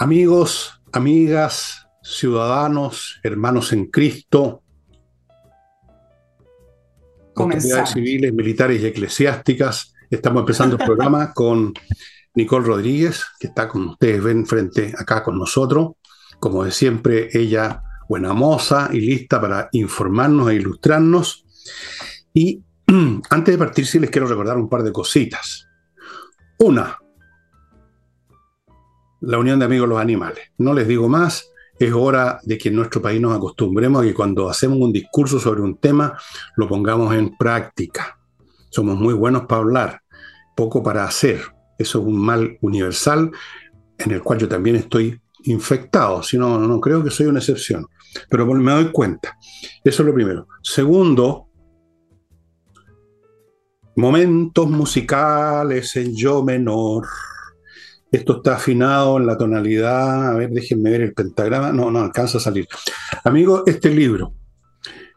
Amigos, amigas, ciudadanos, hermanos en Cristo, autoridades civiles, militares y eclesiásticas, estamos empezando el programa con Nicole Rodríguez, que está con ustedes, ven frente acá con nosotros. Como de siempre, ella buena moza y lista para informarnos e ilustrarnos. Y antes de partir, sí les quiero recordar un par de cositas. Una, la Unión de Amigos los Animales. No les digo más, es hora de que en nuestro país nos acostumbremos a que cuando hacemos un discurso sobre un tema, lo pongamos en práctica. Somos muy buenos para hablar, poco para hacer. Eso es un mal universal en el cual yo también estoy infectado, si no, no creo que soy una excepción. Pero me doy cuenta. Eso es lo primero. Segundo, momentos musicales en yo menor. Esto está afinado en la tonalidad. A ver, déjenme ver el pentagrama. No, no alcanza a salir. Amigo, este libro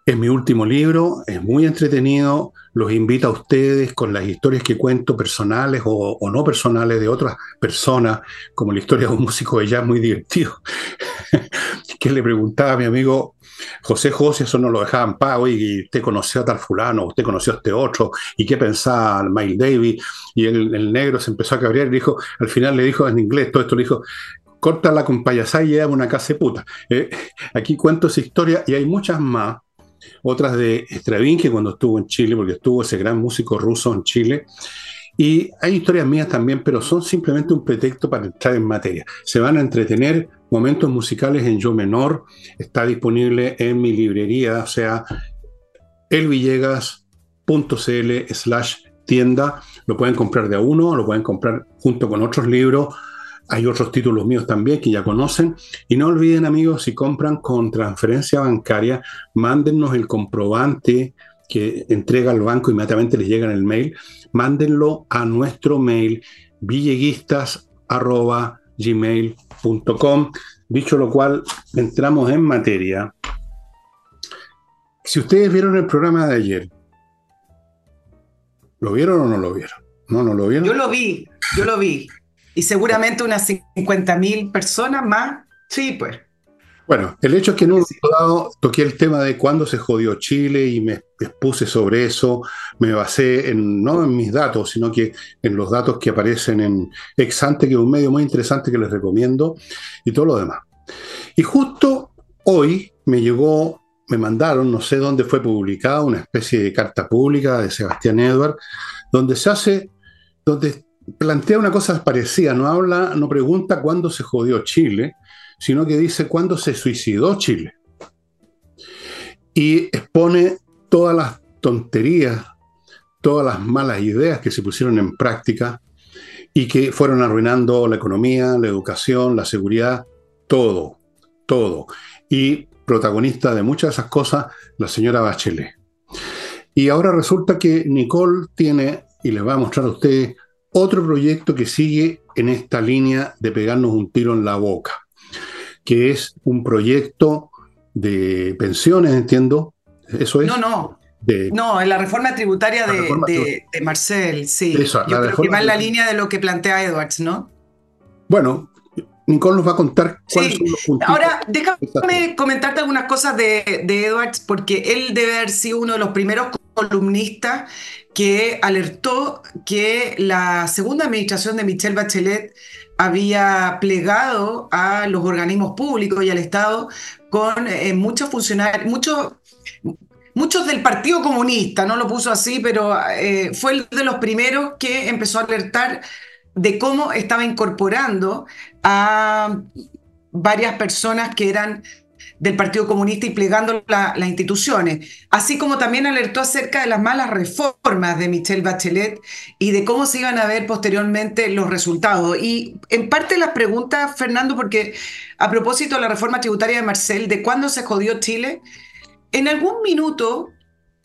es mi último libro, es muy entretenido. Los invito a ustedes con las historias que cuento, personales o, no personales, de otras personas, como la historia de un músico de jazz muy divertido, que le preguntaba a mi amigo José José, eso no lo dejaban pago, y usted conoció a tal fulano, usted conoció a este otro, y qué pensaba Miles Davis, y el, negro se empezó a cabrear y dijo, al final le dijo en inglés, todo esto le dijo, corta la con y lleva una casa de puta. Eh, aquí cuento esa historia y hay muchas más, otras de Stravinsky cuando estuvo en Chile, porque estuvo ese gran músico ruso en Chile, y hay historias mías también, pero son simplemente un pretexto para entrar en materia. Se van a entretener momentos musicales en yo menor. Está disponible en mi librería, o sea, elvillegas.cl slash tienda. Lo pueden comprar de a uno, lo pueden comprar junto con otros libros. Hay otros títulos míos también que ya conocen. Y no olviden, amigos, si compran con transferencia bancaria, mándennos el comprobante que entrega al banco, inmediatamente les llega en el mail, mándenlo a nuestro mail villeguistas.gmail.com. Dicho lo cual, entramos en materia. Si ustedes vieron el programa de ayer, ¿lo vieron o no lo vieron? No, no lo vieron. Yo lo vi, yo lo vi. Y seguramente unas 50 mil personas más. Sí, pues. Bueno, el hecho es que en un lado toqué el tema de cuándo se jodió Chile y me expuse sobre eso, me basé en, no en mis datos, sino que en los datos que aparecen en Exante, que es un medio muy interesante que les recomiendo, y todo lo demás. Y justo hoy me llegó, me mandaron, no sé dónde fue publicada, una especie de carta pública de Sebastián Edward, donde se hace, donde plantea una cosa parecida, no habla, no pregunta cuándo se jodió Chile, sino que dice cuándo se suicidó Chile. Y expone todas las tonterías, todas las malas ideas que se pusieron en práctica y que fueron arruinando la economía, la educación, la seguridad, todo, todo. Y protagonista de muchas de esas cosas, la señora Bachelet. Y ahora resulta que Nicole tiene, y les va a mostrar a ustedes, otro proyecto que sigue en esta línea de pegarnos un tiro en la boca que es un proyecto de pensiones, entiendo. ¿Eso es? No, no. no, en la reforma tributaria de, Marcel, sí. Yo creo que va en la línea de lo que plantea Edwards, ¿no? Bueno, Nicole nos va a contar cuáles son los puntos. Ahora, déjame comentarte algunas cosas de, de, Edwards, porque él debe haber sido uno de los primeros columnistas que alertó que la segunda administración de Michelle Bachelet había plegado a los organismos públicos y al Estado con eh, muchos funcionarios, muchos, muchos del Partido Comunista, no lo puso así, pero eh, fue de los primeros que empezó a alertar de cómo estaba incorporando a varias personas que eran del Partido Comunista y plegando las instituciones, así como también alertó acerca de las malas reformas de Michelle Bachelet y de cómo se iban a ver posteriormente los resultados. Y en parte las preguntas, Fernando, porque a propósito de la reforma tributaria de Marcel, de cuándo se jodió Chile, en algún minuto,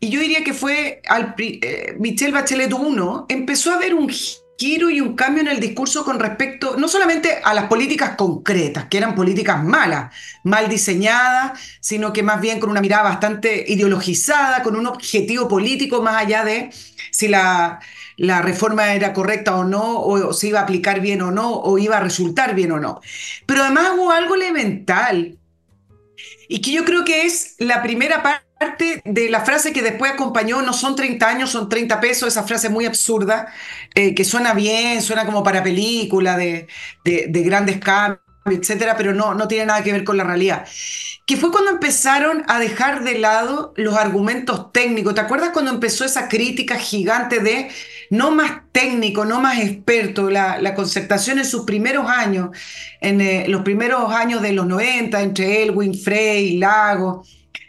y yo diría que fue al, eh, Michelle Bachelet 1, empezó a haber un giro y un cambio en el discurso con respecto no solamente a las políticas concretas, que eran políticas malas, mal diseñadas, sino que más bien con una mirada bastante ideologizada, con un objetivo político más allá de si la, reforma era correcta o no, o si iba a aplicar bien o no, o iba a resultar bien o no. Pero además hubo algo elemental y que yo creo que es la primera parte de la frase que después acompañó, no son 30 años, son 30 pesos, esa frase muy absurda, eh, que suena bien, suena como para película de, de, de grandes cambios, etcétera, pero no, no tiene nada que ver con la realidad que fue cuando empezaron a dejar de lado los argumentos técnicos. ¿Te acuerdas cuando empezó esa crítica gigante de no más técnico, no más experto? La, concertación en sus primeros años, en eh, los primeros años de los 90, entre Elwin, Frey, Lago,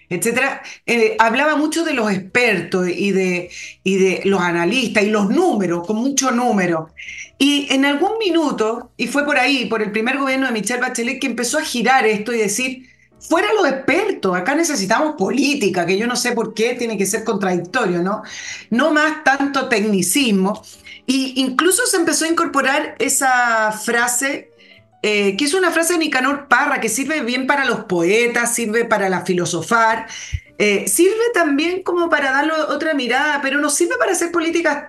etcétera, eh, hablaba mucho de los expertos y de, y de los analistas y los números, con mucho número. Y en algún minuto, y fue por ahí, por el primer gobierno de Michelle Bachelet, que empezó a girar esto y decir, fuera los expertos, acá necesitamos política, que yo no sé por qué tiene que ser contradictorio, ¿no? No más tanto tecnicismo. Y incluso se empezó a incorporar esa frase, eh, que es una frase de Nicanor Parra, que sirve bien para los poetas, sirve para la filosofar, eh, sirve también como para darle otra mirada, pero no sirve para hacer políticas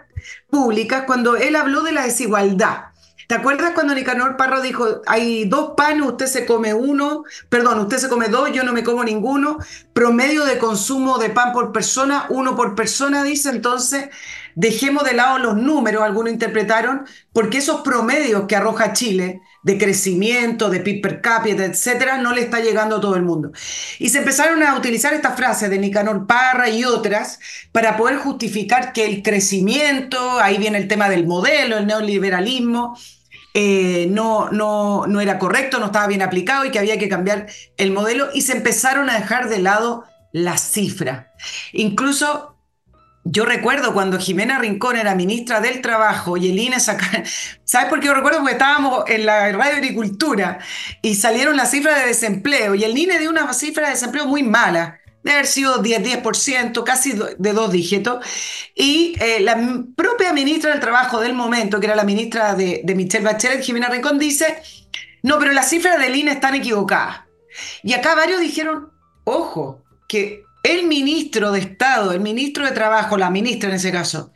públicas cuando él habló de la desigualdad. ¿Te acuerdas cuando Nicanor Parro dijo, hay dos panes, usted se come uno, perdón, usted se come dos, yo no me como ninguno, promedio de consumo de pan por persona, uno por persona, dice, entonces dejemos de lado los números, algunos interpretaron, porque esos promedios que arroja Chile de crecimiento, de PIB per cápita, etcétera, no le está llegando a todo el mundo. Y se empezaron a utilizar esta frase de Nicanor Parra y otras para poder justificar que el crecimiento, ahí viene el tema del modelo, el neoliberalismo, eh, no, no, no era correcto, no estaba bien aplicado y que había que cambiar el modelo y se empezaron a dejar de lado la cifra. Incluso yo recuerdo cuando Jimena Rincón era ministra del Trabajo y el INE sacaron, ¿sabes por qué yo recuerdo? Porque estábamos en la radio agricultura y salieron las cifras de desempleo y el INE dio una cifra de desempleo muy mala de haber sido 10, 10%, casi de dos dígitos. Y eh, la propia ministra del Trabajo del momento, que era la ministra de, de Michelle Bachelet, Jimena Rincón, dice, no, pero las cifras del INE están equivocadas. Y acá varios dijeron, ojo, que el ministro de Estado, el ministro de Trabajo, la ministra en ese caso,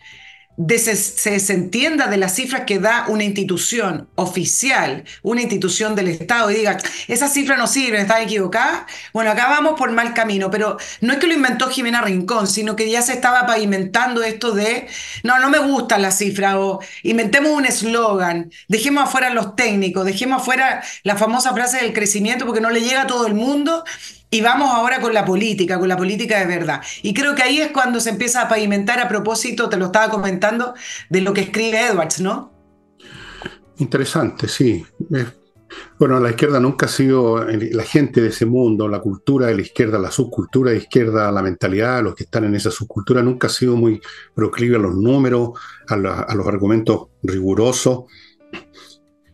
se desentienda de las cifras que da una institución oficial, una institución del Estado, y diga, esas cifras no sirven, están equivocadas, bueno, acá vamos por mal camino, pero no es que lo inventó Jimena Rincón, sino que ya se estaba pavimentando esto de, no, no me gustan las cifras, o inventemos un eslogan, dejemos afuera los técnicos, dejemos afuera la famosa frase del crecimiento porque no le llega a todo el mundo, y vamos ahora con la política, con la política de verdad. Y creo que ahí es cuando se empieza a pavimentar a propósito, te lo estaba comentando, de lo que escribe Edwards, ¿no? Interesante, sí. Bueno, la izquierda nunca ha sido la gente de ese mundo, la cultura de la izquierda, la subcultura de izquierda, la mentalidad, los que están en esa subcultura, nunca ha sido muy proclive a los números, a, los argumentos rigurosos,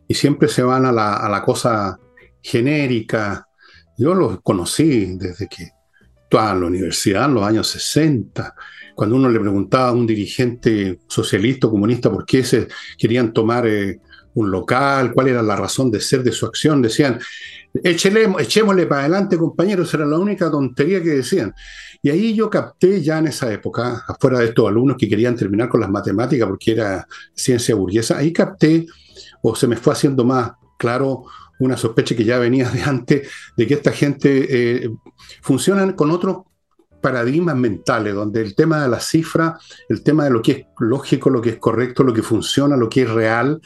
y siempre se van a la, a la cosa genérica, yo los conocí desde que estaba en la universidad, en los años 60, cuando uno le preguntaba a un dirigente socialista o comunista por qué se querían tomar eh, un local, cuál era la razón de ser de su acción, decían, echémosle para adelante, compañeros, era la única tontería que decían. Y ahí yo capté ya en esa época, afuera de estos alumnos que querían terminar con las matemáticas porque era ciencia burguesa, ahí capté, o se me fue haciendo más claro, una sospecha que ya venía de antes, de que esta gente eh, funciona con otros paradigmas mentales, donde el tema de la cifra, el tema de lo que es lógico, lo que es correcto, lo que funciona, lo que es real,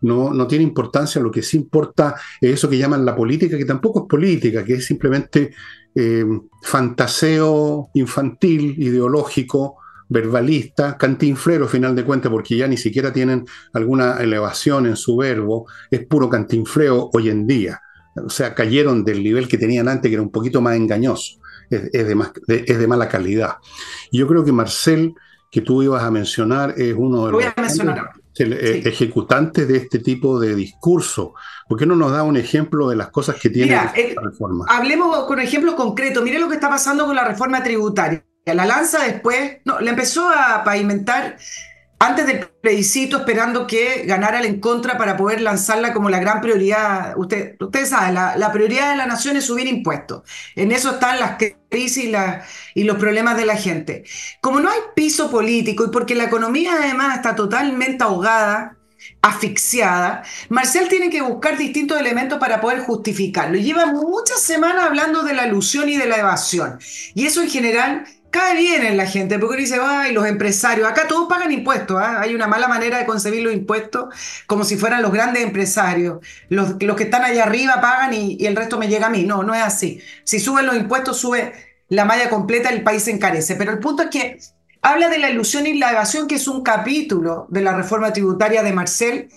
no, no tiene importancia, lo que sí importa es eso que llaman la política, que tampoco es política, que es simplemente eh, fantaseo infantil, ideológico, verbalista, cantinflero, final de cuentas, porque ya ni siquiera tienen alguna elevación en su verbo, es puro cantinfleo hoy en día. O sea, cayeron del nivel que tenían antes, que era un poquito más engañoso, es, de, es de, mala calidad. Y yo creo que Marcel, que tú ibas a mencionar, es uno de los eh, ejecutantes de este tipo de discurso. ¿Por qué no nos da un ejemplo de las cosas que tiene la reforma? Hablemos con ejemplos concretos. Mire lo que está pasando con la reforma tributaria. La lanza después, no, le empezó a pavimentar antes del plebiscito esperando que ganara el en contra para poder lanzarla como la gran prioridad. Usted, ustedes saben, la, prioridad de la nación es subir impuestos. En eso están las crisis y, los problemas de la gente. Como no hay piso político y porque la economía además está totalmente ahogada, asfixiada, Marcel tiene que buscar distintos elementos para poder justificarlo. Lleva muchas semanas hablando de la ilusión y de la evasión. Y eso en general cae bien en la gente, porque dice, ay, los empresarios, acá todos pagan impuestos, ¿ah? hay una mala manera de concebir los impuestos como si fueran los grandes empresarios, los, los que están allá arriba pagan y, y, el resto me llega a mí, no, no es así. Si suben los impuestos, sube la malla completa, el país se encarece, pero el punto es que habla de la ilusión y la evasión, que es un capítulo de la reforma tributaria de Marcel,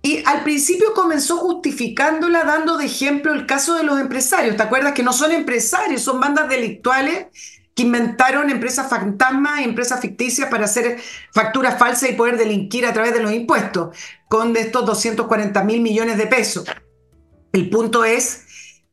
y al principio comenzó justificándola dando de ejemplo el caso de los empresarios. ¿Te acuerdas que no son empresarios, son bandas delictuales que inventaron empresas fantasmas y empresas ficticias para hacer facturas falsas y poder delinquir a través de los impuestos, con estos 240 mil millones de pesos. El punto es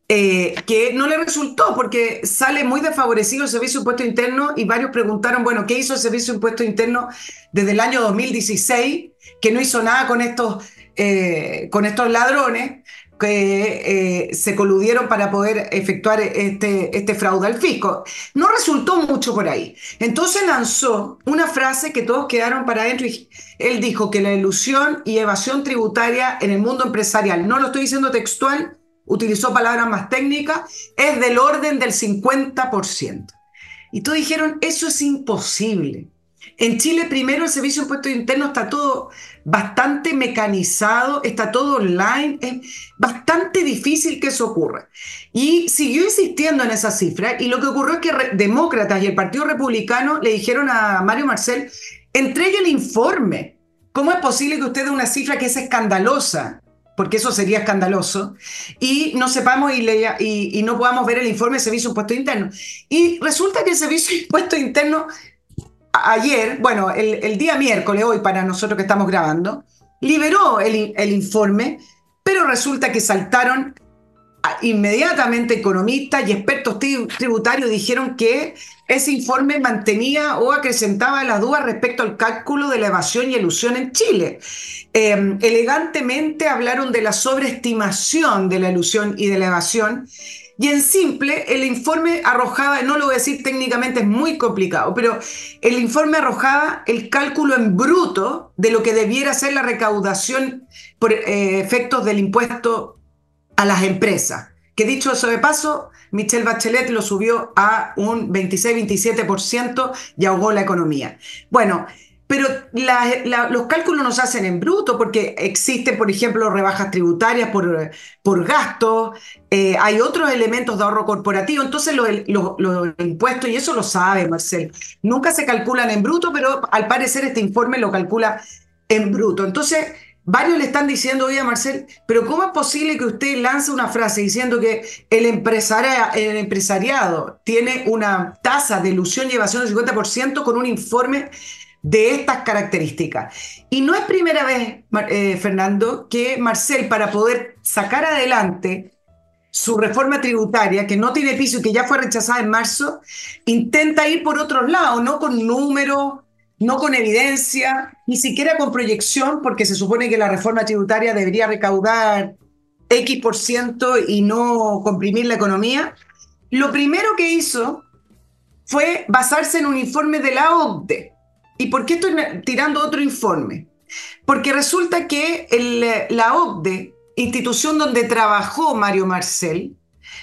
eh, que no le resultó porque sale muy desfavorecido el Servicio de Impuesto Interno y varios preguntaron, bueno, ¿qué hizo el Servicio de Impuesto Interno desde el año 2016? Que no hizo nada con estos, eh, con estos ladrones que eh, se coludieron para poder efectuar este, este fraude al fisco. No resultó mucho por ahí. Entonces lanzó una frase que todos quedaron para adentro y él dijo que la ilusión y evasión tributaria en el mundo empresarial, no lo estoy diciendo textual, utilizó palabras más técnicas, es del orden del 50%. Y todos dijeron, eso es imposible. En Chile, primero, el Servicio de Impuestos Internos está todo bastante mecanizado, está todo online, es bastante difícil que eso ocurra. Y siguió insistiendo en esa cifra, y lo que ocurrió es que demócratas y el Partido Republicano le dijeron a Mario Marcel, entregue el informe. ¿Cómo es posible que usted dé una cifra que es escandalosa? porque eso sería escandaloso, y no sepamos y, no podamos ver el informe de Servicio de Impuestos Internos. Y resulta que el Servicio de Impuestos Internos ayer, bueno, el, día miércoles, hoy para nosotros que estamos grabando, liberó el, informe, pero resulta que saltaron inmediatamente economistas y expertos tributarios dijeron que ese informe mantenía o acrecentaba las dudas respecto al cálculo de la evasión y elusión en Chile. Em, elegantemente hablaron de la sobreestimación de la elusión y de la evasión y en simple, el informe arrojaba, no lo voy a decir técnicamente, es muy complicado, pero el informe arrojaba el cálculo en bruto de lo que debiera ser la recaudación por eh, efectos del impuesto a las empresas. Que dicho eso de paso, Michelle Bachelet lo subió a un 26-27% y ahogó la economía. Bueno, pero los cálculos no se hacen en bruto porque existen, por ejemplo, rebajas tributarias por, por gasto, eh, hay otros elementos de ahorro corporativo, entonces los, impuestos, y eso lo sabe Marcel, nunca se calculan en bruto, pero al parecer este informe lo calcula en bruto. Entonces, varios le están diciendo hoy a Marcel, pero ¿cómo es posible que usted lance una frase diciendo que el, el empresariado tiene una tasa de ilusión y evasión del 50% con un informe de estas características. Y no es primera vez, eh, Fernando, que Marcel, para poder sacar adelante su reforma tributaria, que no tiene piso y que ya fue rechazada en marzo, intenta ir por otros lados, no con números, no con evidencia, ni siquiera con proyección, porque se supone que la reforma tributaria debería recaudar X por ciento y no comprimir la economía. Lo primero que hizo fue basarse en un informe de la OCDE, ¿Y por qué estoy tirando otro informe? Porque resulta que la OCDE, institución donde trabajó Mario Marcel,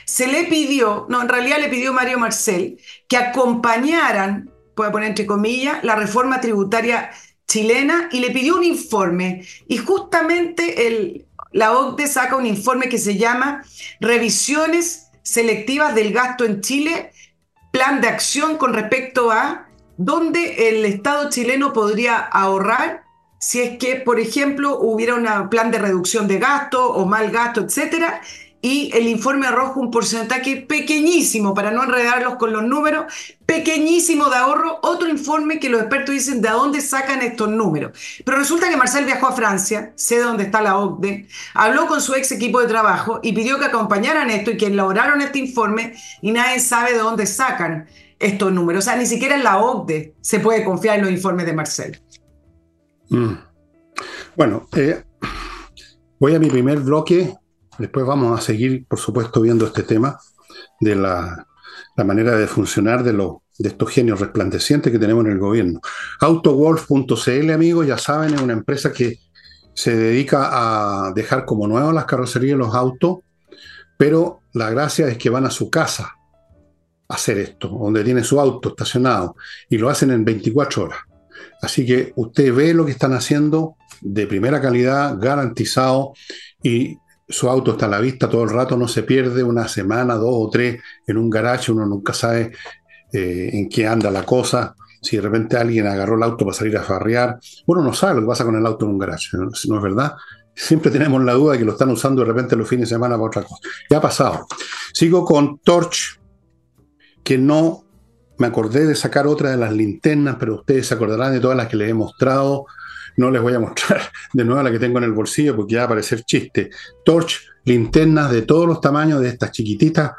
se le pidió, no, en realidad le pidió Mario Marcel que acompañaran, puedo poner entre comillas, la reforma tributaria chilena y le pidió un informe. Y justamente la OCDE saca un informe que se llama Revisiones selectivas del gasto en Chile, plan de acción con respecto a ¿Dónde el Estado chileno podría ahorrar si es que, por ejemplo, hubiera un plan de reducción de gasto o mal gasto, etcétera, y el informe arroja un porcentaje pequeñísimo, para no enredarlos con los números, pequeñísimo de ahorro, otro informe que los expertos dicen de dónde sacan estos números. Pero resulta que Marcel viajó a Francia, sé dónde está la OCDE, habló con su ex equipo de trabajo y pidió que acompañaran esto y que elaboraron este informe y nadie sabe de dónde sacan estos números. O sea, ni siquiera en la OCDE se puede confiar en los informes de Marcel. Mm. Bueno, eh, voy a mi primer bloque, después vamos a seguir, por supuesto, viendo este tema de la, manera de funcionar de, de estos genios resplandecientes que tenemos en el gobierno. Autowolf.cl, amigos, ya saben, es una empresa que se dedica a dejar como nuevas las carrocerías y los autos, pero la gracia es que van a su casa hacer esto, donde tiene su auto estacionado, y lo hacen en 24 horas. Así que usted ve lo que están haciendo de primera calidad, garantizado, y su auto está a la vista todo el rato, no se pierde una semana, dos o tres en un garaje, uno nunca sabe eh, en qué anda la cosa. Si de repente alguien agarró el auto para salir a farrear, uno no sabe lo que pasa con el auto en un garaje, ¿no, ¿No es verdad? Siempre tenemos la duda de que lo están usando de repente los fines de semana para otra cosa. Ya ha pasado. Sigo con Torch, que no me acordé de sacar otra de las linternas, pero ustedes se acordarán de todas las que les he mostrado. No les voy a mostrar de nuevo la que tengo en el bolsillo porque ya va a parecer chiste. Torch, linternas de todos los tamaños de estas chiquititas,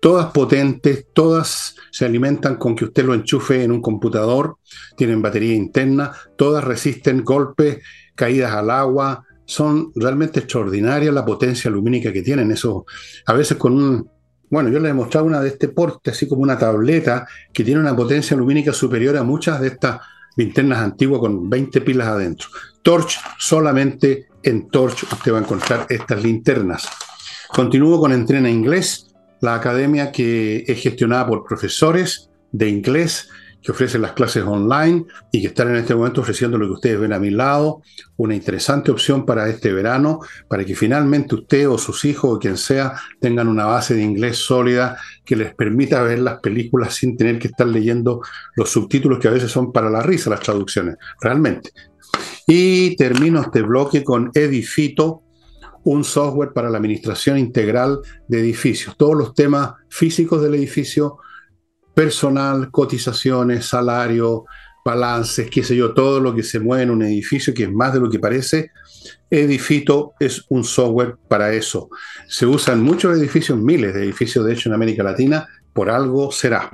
todas potentes, todas se alimentan con que usted lo enchufe en un computador, tienen batería interna, todas resisten golpes, caídas al agua, son realmente extraordinarias la potencia lumínica que tienen. Eso, a veces con un, bueno, yo les he mostrado una de este porte, así como una tableta, que tiene una potencia lumínica superior a muchas de estas linternas antiguas con 20 pilas adentro. Torch, solamente en Torch usted va a encontrar estas linternas. Continúo con Entrena Inglés, la academia que es gestionada por profesores de inglés que ofrecen las clases online y que están en este momento ofreciendo lo que ustedes ven a mi lado, una interesante opción para este verano, para que finalmente usted o sus hijos o quien sea tengan una base de inglés sólida que les permita ver las películas sin tener que estar leyendo los subtítulos que a veces son para la risa las traducciones, realmente. Y termino este bloque con Edifito, un software para la administración integral de edificios. Todos los temas físicos del edificio, personal, cotizaciones, salario, balances, qué sé yo, todo lo que se mueve en un edificio, que es más de lo que parece. Edifito es un software para eso. Se usa en muchos edificios, miles de edificios, de hecho, en América Latina, por algo será.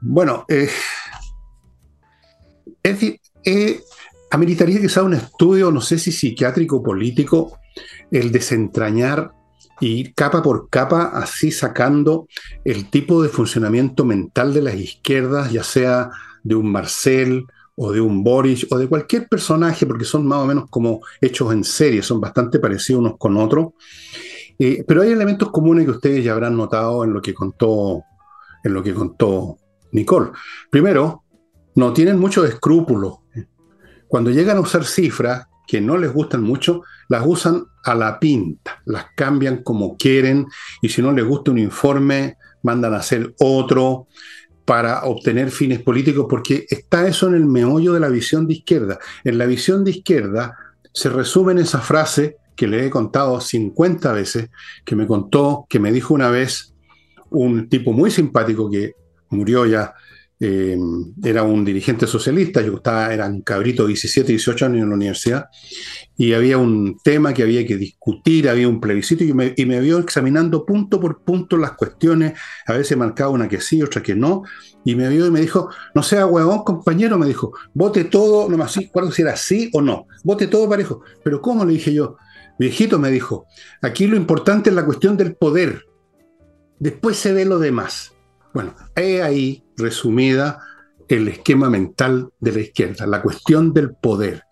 Bueno, eh, eh, ameritaría sea un estudio, no sé si psiquiátrico o político, el desentrañar y capa por capa, así sacando el tipo de funcionamiento mental de las izquierdas, ya sea de un Marcel o de un Boris o de cualquier personaje, porque son más o menos como hechos en serie, son bastante parecidos unos con otros. Eh, pero hay elementos comunes que ustedes ya habrán notado en lo que contó, en lo que contó Nicole. Primero, no tienen muchos escrúpulos. Cuando llegan a usar cifras, que no les gustan mucho, las usan a la pinta, las cambian como quieren y si no les gusta un informe, mandan a hacer otro para obtener fines políticos, porque está eso en el meollo de la visión de izquierda. En la visión de izquierda se resume en esa frase que le he contado 50 veces, que me contó, que me dijo una vez un tipo muy simpático que murió ya eh, era un dirigente socialista, yo estaba, era un cabrito de 17, 18 años en la universidad, y había un tema que había que discutir, había un plebiscito, y me, y me vio examinando punto por punto las cuestiones, a veces marcaba una que sí, otra que no, y me vio y me dijo, no sea huevón, compañero, me dijo, vote todo, no más, recuerdo si era sí o no, vote todo parejo. Pero ¿cómo? Le dije yo, viejito me dijo, aquí lo importante es la cuestión del poder, después se ve lo demás. Bueno, he ahí resumida el esquema mental de la izquierda, la cuestión del poder,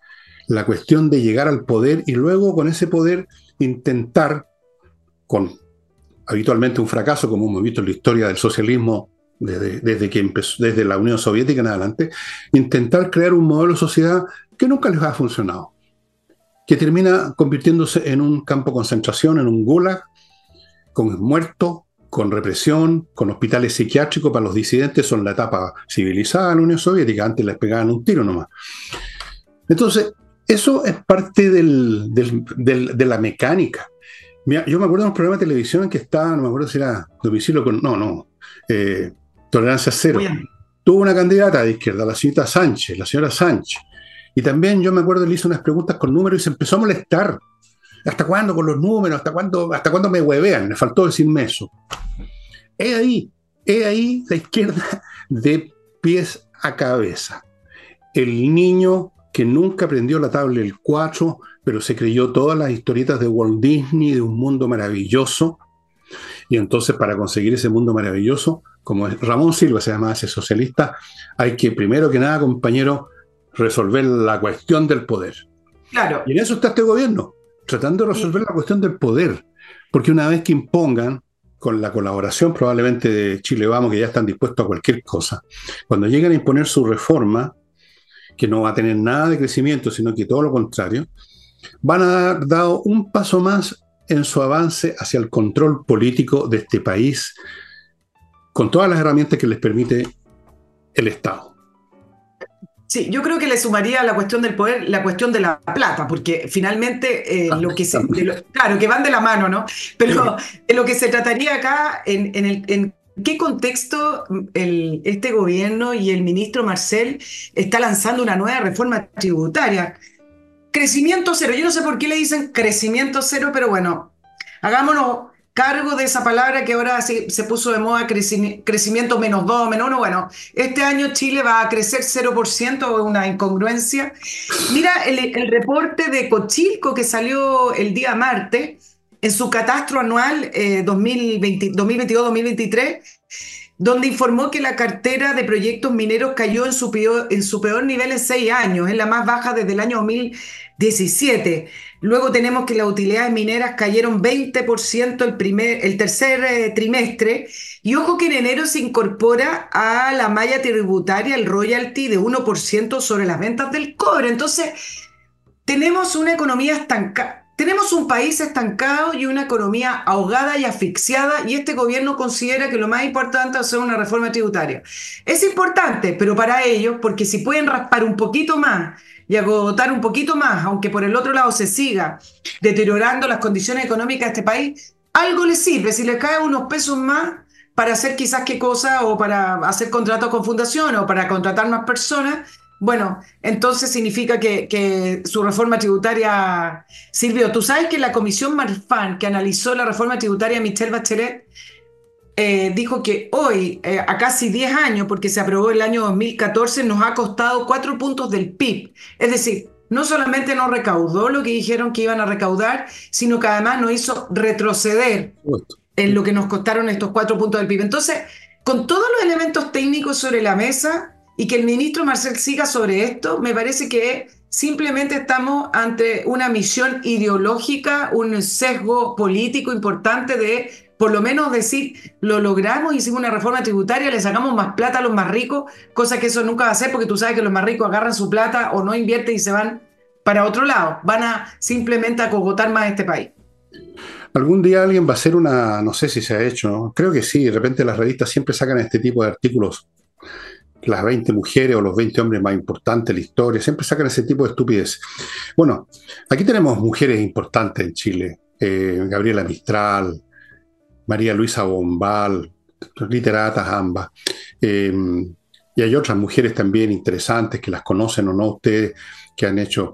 la cuestión de llegar al poder y luego con ese poder intentar, con habitualmente un fracaso, como hemos visto en la historia del socialismo desde, desde la Unión Soviética en adelante, intentar crear un modelo de sociedad que nunca les ha funcionado, que termina convirtiéndose en un campo de concentración, en un gulag, con muertos, con represión, con hospitales psiquiátricos para los disidentes, son la etapa civilizada de la Unión Soviética, antes les pegaban un tiro nomás. Entonces, eso es parte de la mecánica. yo me acuerdo de un programa de televisión en que estaba, no me acuerdo si era domicilio con, no, no, eh, tolerancia cero. Tuvo una candidata de izquierda, la señorita Sánchez, la señora Sánchez. Y también yo me acuerdo, le hizo unas preguntas con números y se empezó a molestar. ¿Hasta cuándo con los números? ¿Hasta cuándo, hasta cuándo me huevean? Me faltó decirme eso. He ahí, he ahí la izquierda de pies a cabeza. El niño que nunca aprendió la tabla del 4, pero se creyó todas las historietas de Walt Disney de un mundo maravilloso. Y entonces para conseguir ese mundo maravilloso, como Ramón Silva se llama ese socialista, hay que primero que nada, compañero, resolver la cuestión del poder. Claro. Y en eso está este gobierno, tratando de resolver la cuestión del poder. Porque una vez que impongan, con la colaboración probablemente de Chile Vamos, que ya están dispuestos a cualquier cosa, cuando lleguen a imponer su reforma, que no va a tener nada de crecimiento, sino que todo lo contrario, van a dar dado un paso más en su avance hacia el control político de este país, con todas las herramientas que les permite el Estado. Sí, yo creo que le sumaría a la cuestión del poder la cuestión de la plata, porque finalmente eh, ah, lo que se, claro, que van de la mano, ¿no? Pero lo que se trataría acá, en, el, en qué contexto el, este gobierno y el ministro Marcel está lanzando una nueva reforma tributaria. Crecimiento cero, yo no sé por qué le dicen crecimiento cero, pero bueno, hagámonos cargo de esa palabra que ahora se, se puso de moda, crecimiento menos 2, menos 1. Bueno, este año Chile va a crecer 0%, una incongruencia. Mira el, reporte de Cochilco que salió el día martes en su catastro anual 2022-2023 eh, donde informó que la cartera de proyectos mineros cayó en su peor, en su peor nivel en seis años, es la más baja desde el año 2017. Luego tenemos que las utilidades mineras cayeron 20% el, primer, el tercer eh, trimestre. Y ojo que en enero se incorpora a la malla tributaria el royalty de 1% sobre las ventas del cobre. Entonces, tenemos una economía estancada tenemos un país estancado y una economía ahogada y asfixiada y este gobierno considera que lo más importante es hacer una reforma tributaria. Es importante, pero para ellos, porque si pueden raspar un poquito más y agotar un poquito más, aunque por el otro lado se siga deteriorando las condiciones económicas de este país, algo les sirve. Si les caen unos pesos más para hacer quizás qué cosa o para hacer contratos con fundación o para contratar más personas, bueno, entonces significa que, su reforma tributaria sirvió. Tú sabes que la comisión Marfan, que analizó la reforma tributaria de Michelle Bachelet, eh, dijo que hoy, eh, a casi 10 años, porque se aprobó el año 2014, nos ha costado 4 puntos del PIB. Es decir, no solamente no recaudó lo que dijeron que iban a recaudar, sino que además nos hizo retroceder en lo que nos costaron estos 4 puntos del PIB. Entonces, con todos los elementos técnicos sobre la mesa, y que el ministro Marcel siga sobre esto, me parece que simplemente estamos ante una misión ideológica, un sesgo político importante de por lo menos decir, lo logramos, hicimos una reforma tributaria, le sacamos más plata a los más ricos, cosa que eso nunca va a hacer porque tú sabes que los más ricos agarran su plata o no invierten y se van para otro lado, van a simplemente acogotar más este país. Algún día alguien va a hacer una, no sé si se ha hecho, creo que sí, de repente las revistas siempre sacan este tipo de artículos las 20 mujeres o los 20 hombres más importantes de la historia, siempre sacan ese tipo de estupidez. Bueno, aquí tenemos mujeres importantes en Chile, eh, Gabriela Mistral, María Luisa Bombal, literatas ambas, eh, y hay otras mujeres también interesantes que las conocen o no ustedes, que han hecho.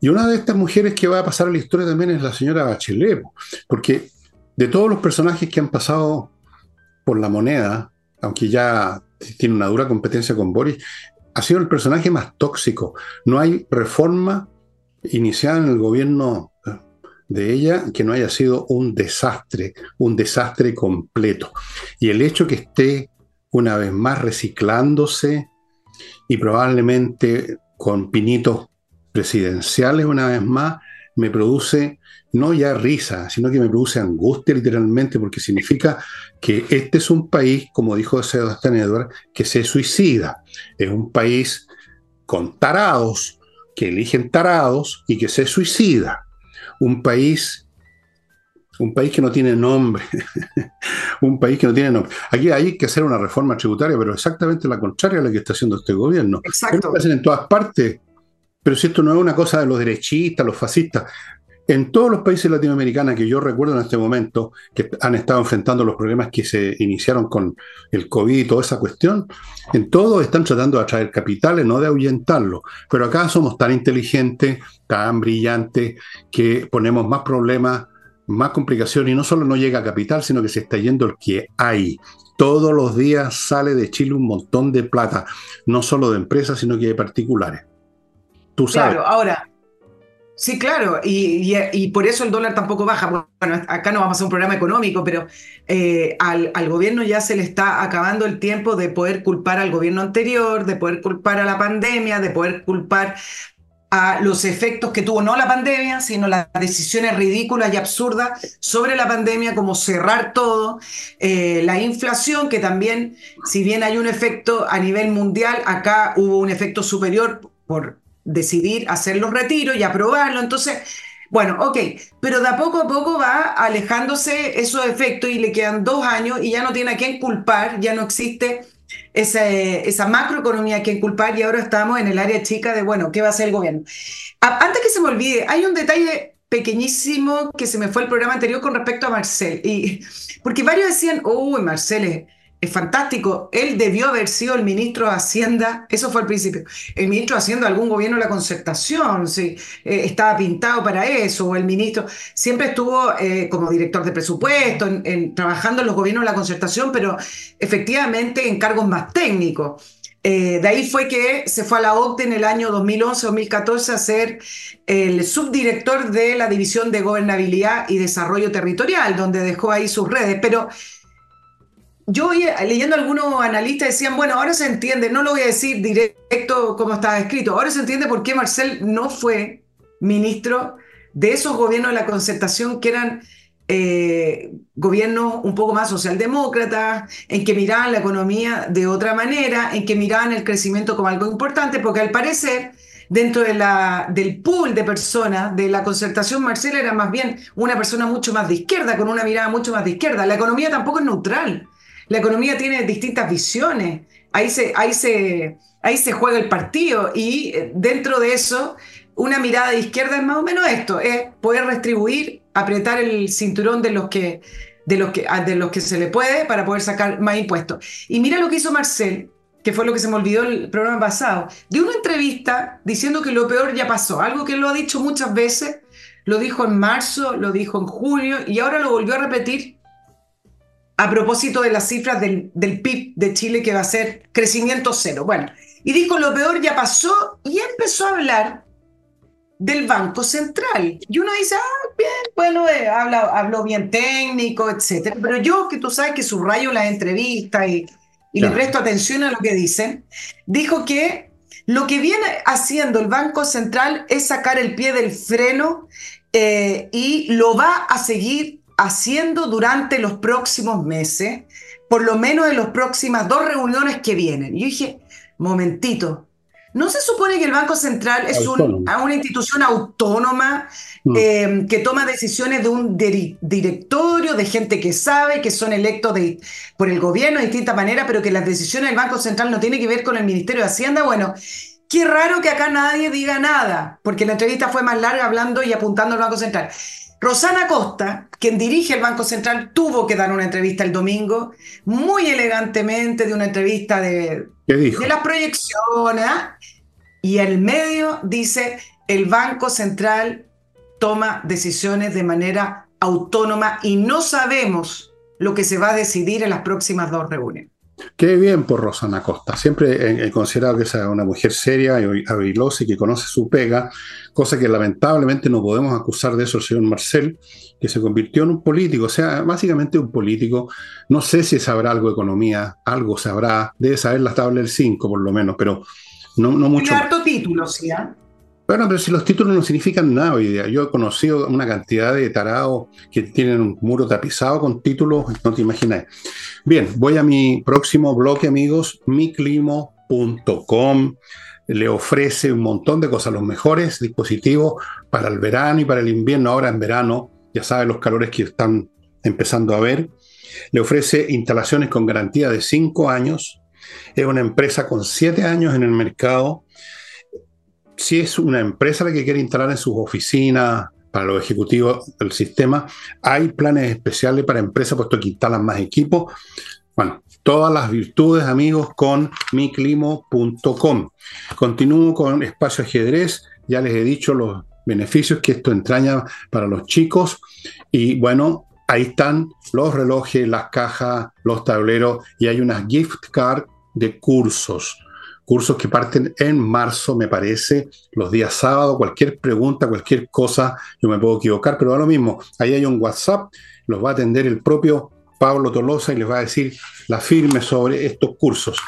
Y una de estas mujeres que va a pasar a la historia también es la señora Bachelet, porque de todos los personajes que han pasado por la moneda, aunque ya tiene una dura competencia con Boris, ha sido el personaje más tóxico. No hay reforma iniciada en el gobierno de ella que no haya sido un desastre, un desastre completo. Y el hecho que esté una vez más reciclándose y probablemente con pinitos presidenciales una vez más, me produce no ya risa, sino que me produce angustia literalmente, porque significa que este es un país, como dijo Sebastián Edward, que se suicida. Es un país con tarados, que eligen tarados y que se suicida. Un país, un país que no tiene nombre. un país que no tiene nombre. Aquí hay que hacer una reforma tributaria, pero exactamente la contraria a la que está haciendo este gobierno. Exacto. Lo hacen en todas partes. Pero si esto no es una cosa de los derechistas, los fascistas, en todos los países latinoamericanos que yo recuerdo en este momento, que han estado enfrentando los problemas que se iniciaron con el COVID y toda esa cuestión, en todos están tratando de atraer capitales, no de ahuyentarlo. Pero acá somos tan inteligentes, tan brillantes, que ponemos más problemas, más complicaciones, y no solo no llega capital, sino que se está yendo el que hay. Todos los días sale de Chile un montón de plata, no solo de empresas, sino que de particulares. Tú sabes. Claro, ahora, Sí, claro, y, por eso el dólar tampoco baja. Bueno, acá no vamos a hacer un programa económico, pero eh, al, gobierno ya se le está acabando el tiempo de poder culpar al gobierno anterior, de poder culpar a la pandemia, de poder culpar a los efectos que tuvo no la pandemia, sino las decisiones ridículas y absurdas sobre la pandemia, como cerrar todo, eh, la inflación, que también, si bien hay un efecto a nivel mundial, acá hubo un efecto superior por decidir hacer los retiros y aprobarlo. Entonces, bueno, ok, pero de a poco a poco va alejándose esos efectos y le quedan dos años y ya no tiene a quién culpar, ya no existe esa, esa macroeconomía a quien culpar y ahora estamos en el área chica de, bueno, ¿qué va a hacer el gobierno? antes que se me olvide, hay un detalle pequeñísimo que se me fue el programa anterior con respecto a Marcel, y, porque varios decían, uy, Marcel es fantástico. Él debió haber sido el ministro de Hacienda, eso fue al principio, el ministro de Hacienda de algún gobierno de la concertación, sí, eh, estaba pintado para eso, o el ministro siempre estuvo eh, como director de presupuesto, en, trabajando en los gobiernos de la concertación, pero efectivamente en cargos más técnicos. Eh, de ahí fue que se fue a la OCDE en el año 2011-2014 a ser el subdirector de la División de Gobernabilidad y Desarrollo Territorial, donde dejó ahí sus redes. Pero yo leyendo algunos analistas decían, bueno, ahora se entiende, no lo voy a decir directo como estaba escrito, ahora se entiende por qué Marcel no fue ministro de esos gobiernos de la concertación que eran eh, gobiernos un poco más socialdemócratas, en que miraban la economía de otra manera, en que miraban el crecimiento como algo importante, porque al parecer dentro de la, del pool de personas de la concertación, Marcel era más bien una persona mucho más de izquierda, con una mirada mucho más de izquierda. La economía tampoco es neutral. La economía tiene distintas visiones, ahí se, ahí se, ahí se juega el partido y eh, dentro de eso una mirada de izquierda es más o menos esto, es poder restribuir, apretar el cinturón de los que, de los que, de los que se le puede para poder sacar más impuestos. Y mira lo que hizo Marcel, que fue lo que se me olvidó el programa pasado, de una entrevista diciendo que lo peor ya pasó, algo que lo ha dicho muchas veces, lo dijo en marzo, lo dijo en junio y ahora lo volvió a repetir a propósito de las cifras del, PIB de Chile que va a ser crecimiento cero. Bueno, y dijo lo peor ya pasó y empezó a hablar del Banco Central. Y uno dice, ah, bien, bueno, eh, habla, habló bien técnico, etcétera. Pero yo, que tú sabes que subrayo las entrevistas y, y le presto atención a lo que dicen, dijo que lo que viene haciendo el Banco Central es sacar el pie del freno eh, y lo va a seguir haciendo durante los próximos meses, por lo menos en las próximas dos reuniones que vienen. Y yo dije, momentito, ¿no se supone que el Banco Central es una institución autónoma eh, que toma decisiones de un directorio, de gente que sabe, que son electos por el gobierno de distinta manera, pero que las decisiones del Banco Central no tienen que ver con el Ministerio de Hacienda? Bueno, qué raro que acá nadie diga nada, porque la entrevista fue más larga hablando y apuntando al Banco Central. Rosana Costa, quien dirige el Banco Central, tuvo que dar una entrevista el domingo, muy elegantemente, de una entrevista de, de las proyecciones, ¿ah? y el medio dice, el Banco Central toma decisiones de manera autónoma y no sabemos lo que se va a decidir en las próximas dos reuniones. Qué bien por Rosana Costa. Siempre he, considerado que es una mujer seria y habilosa y que conoce su pega, cosa que lamentablemente no podemos acusar de eso al señor Marcel, que se convirtió en un político, o sea, básicamente un político. No sé si sabrá algo de economía, algo sabrá, debe saber la tabla del 5 por lo menos, pero no, no mucho. Tiene harto título, sí, ¿ah? Bueno, pero si los títulos no significan nada hoy día. Yo he conocido una cantidad de tarados que tienen un muro tapizado con títulos, no te imaginas. Bien, voy a mi próximo bloque, amigos, miclimo.com. Le ofrece un montón de cosas, los mejores dispositivos para el verano y para el invierno. Ahora en verano, ya saben los calores que están empezando a ver. Le ofrece instalaciones con garantía de 5 años. Es una empresa con 7 años en el mercado si es una empresa la que quiere instalar en sus oficinas, para los ejecutivos del sistema, hay planes especiales para empresas, puesto que instalan más equipos. Bueno, todas las virtudes, amigos, con miclimo.com. Continúo con Espacio Ajedrez. Ya les he dicho los beneficios que esto entraña para los chicos. Y bueno, ahí están los relojes, las cajas, los tableros y hay unas gift cards de cursos cursos que parten en marzo, me parece, los días sábados, cualquier pregunta, cualquier cosa, yo me puedo equivocar, pero da lo mismo, ahí hay un WhatsApp, los va a atender el propio Pablo Tolosa y les va a decir la firme sobre estos cursos.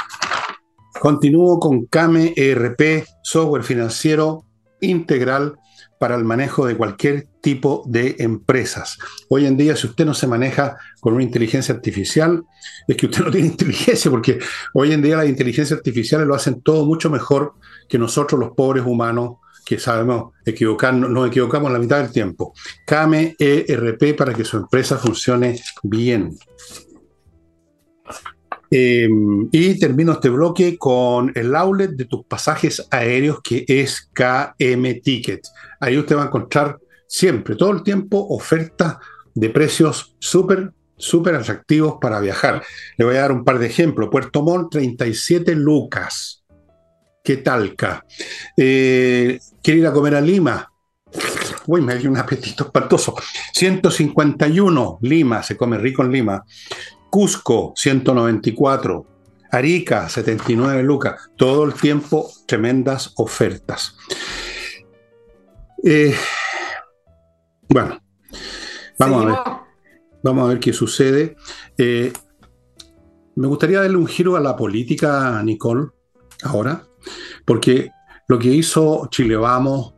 Continúo con CAME ERP, software financiero integral para el manejo de cualquier tipo de empresas. Hoy en día, si usted no se maneja con una inteligencia artificial, es que usted no tiene inteligencia, porque hoy en día las inteligencias artificiales lo hacen todo mucho mejor que nosotros los pobres humanos que sabemos equivocarnos, nos equivocamos la mitad del tiempo. CAME ERP para que su empresa funcione bien. Eh, y termino este bloque con el outlet de tus pasajes aéreos que es KM Tickets. Ahí usted va a encontrar siempre, todo el tiempo, ofertas de precios súper, súper atractivos para viajar. Le voy a dar un par de ejemplos. Puerto Montt, 37 lucas. ¿Qué talca? Eh, ¿Quiere ir a comer a Lima? Uy, me dio un apetito espantoso. 151, Lima, se come rico en Lima. Cusco, 194. Arica, 79 lucas. Todo el tiempo tremendas ofertas. Eh, bueno, vamos a ver. Vamos a ver qué sucede. Eh, me gustaría darle un giro a la política, Nicole, ahora, porque lo que hizo Chile Vamos,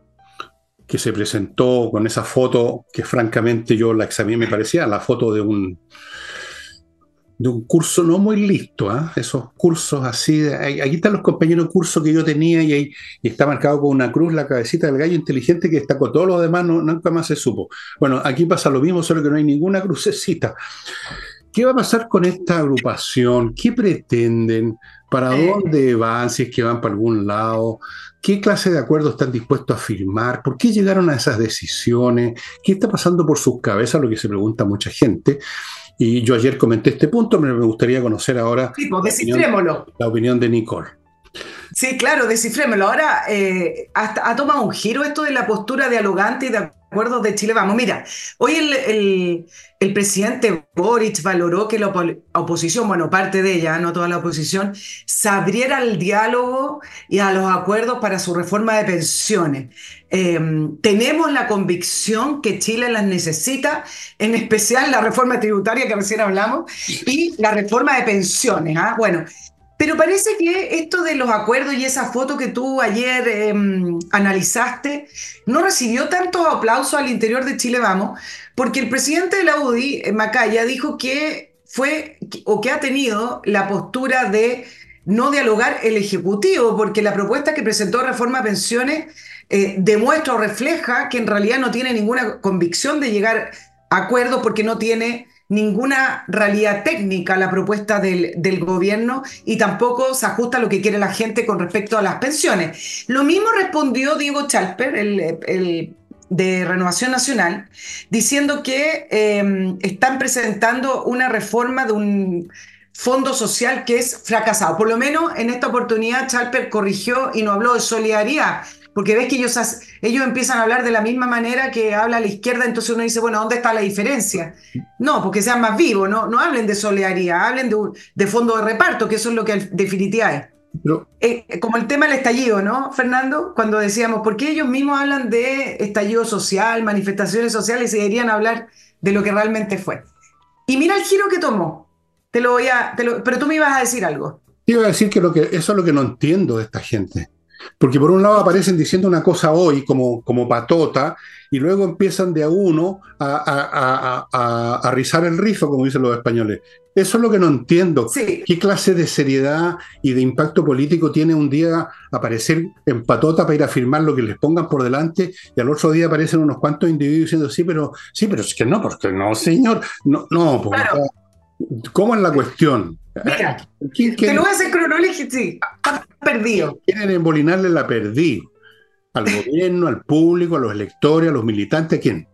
que se presentó con esa foto que francamente yo la examiné, me parecía la foto de un, de un curso no muy listo, ¿ah? esos cursos así, aquí están los compañeros de curso que yo tenía y, ahí, está marcado con una cruz la cabecita del gallo inteligente que está con todo lo demás, nunca más se supo. Bueno, aquí pasa lo mismo, solo que no hay ninguna crucecita. ¿Qué va a pasar con esta agrupación? ¿Qué pretenden? ¿Para dónde van? Si es que van para algún lado. ¿Qué clase de acuerdo están dispuestos a firmar? ¿Por qué llegaron a esas decisiones? ¿Qué está pasando por sus cabezas? Lo que se pregunta mucha gente. Y yo ayer comenté este punto, pero me gustaría conocer ahora sí, pues, la, opinión, de Nicole. Sí, claro, descifrémoslo. Ahora eh, ha tomado un giro esto de la postura dialogante y de acuerdos de Chile Vamos. Mira, hoy el, el, presidente Boric valoró que la oposición, bueno, parte de ella, no toda la oposición, se abriera al diálogo y a los acuerdos para su reforma de pensiones. Em, tenemos la convicción que Chile las necesita, en especial la reforma tributaria que recién hablamos y la reforma de pensiones. ¿ah? Bueno, pero parece que esto de los acuerdos y esa foto que tú ayer em, analizaste no recibió tantos aplausos al interior de Chile Vamos, porque el presidente de la UDI, eh, Macaya, dijo que fue o que ha tenido la postura de no dialogar el Ejecutivo, porque la propuesta que presentó Reforma Pensiones eh, demuestra o refleja que en realidad no tiene ninguna convicción de llegar a acuerdos porque no tiene ninguna realidad técnica la propuesta del, del, gobierno y tampoco se ajusta a lo que quiere la gente con respecto a las pensiones. Lo mismo respondió Diego Chalper, el, de Renovación Nacional, diciendo que em, están presentando una reforma de un fondo social que es fracasado. Por lo menos en esta oportunidad Chalper corrigió y no habló de solidaridad, porque ves que ellos, ellos empiezan a hablar de la misma manera que habla la izquierda, entonces uno dice, bueno, ¿dónde está la diferencia? No, porque sean más vivos, no, no hablen de solidaridad, hablen de, de fondo de reparto, que eso es lo que en definitiva es. Eh, como el tema del estallido, ¿no, Fernando? Cuando decíamos, ¿por qué ellos mismos hablan de estallido social, manifestaciones sociales y deberían hablar de lo que realmente fue? Y mira el giro que tomó. Te lo voy a. pero tú me ibas a decir algo. Iba a decir que, lo que eso es lo que no entiendo de esta gente. Porque por un lado aparecen diciendo una cosa hoy como, como patota y luego empiezan de a uno a, a, rizar el rizo, como dicen los españoles. Eso es lo que no entiendo. ¿Qué clase de seriedad y de impacto político tiene un día aparecer en patota para ir a firmar lo que les pongan por delante y al otro día aparecen unos cuantos individuos diciendo sí, pero sí, pero es que no, porque no, señor. No, no, porque, ¿cómo es la cuestión? Mira, te lo voy a hacer cronológico, sí, perdido. Quieren embolinarle la perdí al gobierno, al público, a los electores, a los militantes, ¿a quién?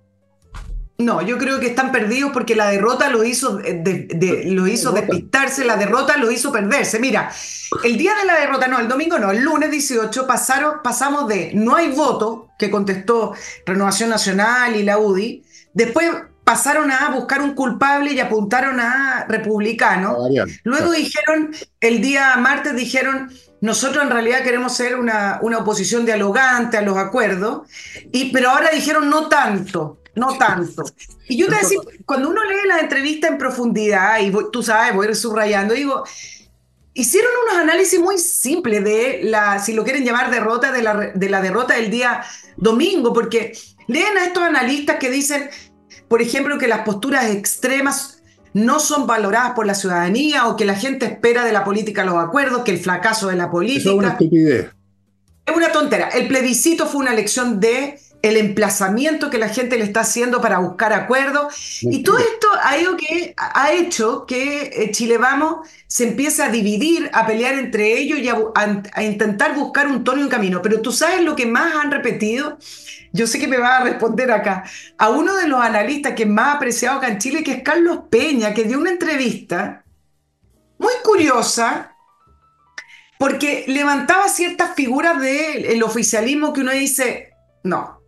No, yo creo que están perdidos porque la derrota lo hizo, de, lo hizo despistarse, la derrota lo hizo perderse. Mira, el día de la derrota, no, el domingo no, el lunes 18 pasaron, pasamos de no hay voto, que contestó Renovación Nacional y la UDI, después pasaron a buscar un culpable y apuntaron a republicano. Luego dijeron, el día martes dijeron, nosotros en realidad queremos ser una, una oposición dialogante a los acuerdos, y, pero ahora dijeron no tanto, no tanto. Y yo te decía, cuando uno lee la entrevista en profundidad, y tú sabes, voy a ir subrayando, digo, hicieron unos análisis muy simples de la, si lo quieren llamar derrota, de la, de la derrota del día domingo, porque leen a estos analistas que dicen, por ejemplo, que las posturas extremas no son valoradas por la ciudadanía o que la gente espera de la política los acuerdos, que el fracaso de la política. es una estupidez. Es una tontera. El plebiscito fue una elección de el emplazamiento que la gente le está haciendo para buscar acuerdos. Y todo esto ha, que, ha hecho que eh, Chile Vamos se empiece a dividir, a pelear entre ellos y a, intentar buscar un tono y un camino. Pero tú sabes lo que más han repetido. Yo sé que me va a responder acá. A uno de los analistas que más apreciado acá en Chile, que es Carlos Peña, que dio una entrevista muy curiosa, porque levantaba ciertas figuras del oficialismo que uno dice, no,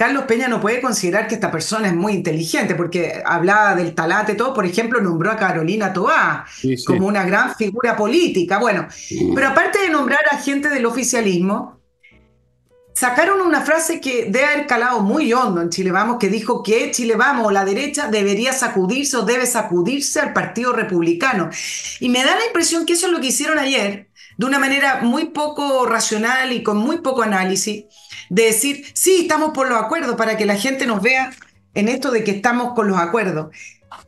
Carlos Peña no puede considerar que esta persona es muy inteligente, porque hablaba del talate, todo, por ejemplo, nombró a Carolina Toá como una gran figura política. Bueno, pero aparte de nombrar a gente del oficialismo, sacaron una frase que debe haber calado muy hondo en Chile Vamos, que dijo que Chile Vamos o la derecha debería sacudirse o debe sacudirse al Partido Republicano. Y me da la impresión que eso es lo que hicieron ayer, de una manera muy poco racional y con muy poco análisis de decir, sí, estamos por los acuerdos, para que la gente nos vea en esto de que estamos con los acuerdos.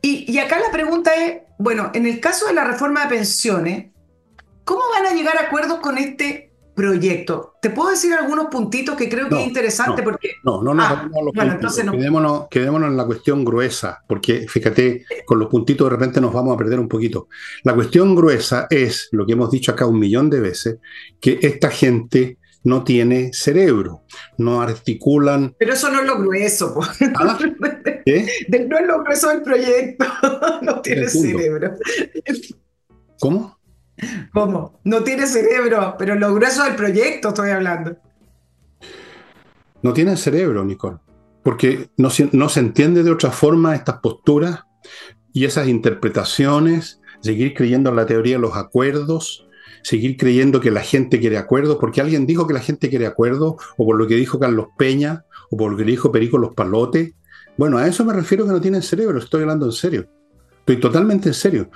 Y, acá la pregunta es, bueno, en el caso de la reforma de pensiones, ¿cómo van a llegar a acuerdos con este proyecto? Te puedo decir algunos puntitos que creo que es interesante porque... No, no, no, ah, no, bueno, entonces no. Quedémonos, quedémonos, en la cuestión gruesa, porque fíjate, con los puntitos de repente nos vamos a perder un poquito. La cuestión gruesa es, lo que hemos dicho acá un millón de veces, que esta gente no tiene cerebro, no articulan. Pero eso no es lo grueso, ¿Ah? No es lo grueso del proyecto, no tiene cerebro. ¿Cómo? ¿Cómo? No tiene cerebro, pero lo grueso del proyecto estoy hablando. No tiene cerebro, Nicole, porque no, no se entiende de otra forma estas posturas y esas interpretaciones, seguir creyendo en la teoría de los acuerdos, seguir creyendo que la gente quiere acuerdos, porque alguien dijo que la gente quiere acuerdos, o por lo que dijo Carlos Peña, o por lo que dijo Perico Los Palotes. Bueno, a eso me refiero que no tienen cerebro, estoy hablando en serio. Estoy totalmente en serio.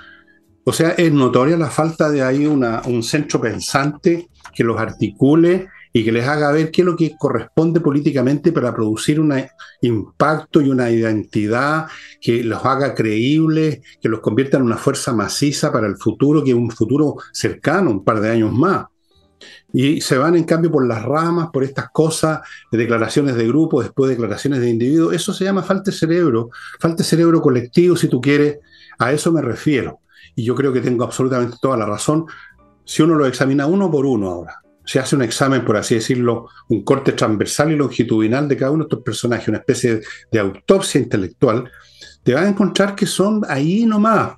O sea, es notoria la falta de ahí una, un centro pensante que los articule y que les haga ver qué es lo que corresponde políticamente para producir un impacto y una identidad que los haga creíbles, que los convierta en una fuerza maciza para el futuro, que es un futuro cercano, un par de años más. Y se van en cambio por las ramas, por estas cosas, de declaraciones de grupo, después declaraciones de individuo. Eso se llama falta de cerebro, falta de cerebro colectivo, si tú quieres. A eso me refiero. Y yo creo que tengo absolutamente toda la razón. Si uno lo examina uno por uno ahora, se hace un examen, por así decirlo, un corte transversal y longitudinal de cada uno de estos personajes, una especie de, autopsia intelectual, te vas a encontrar que son ahí nomás.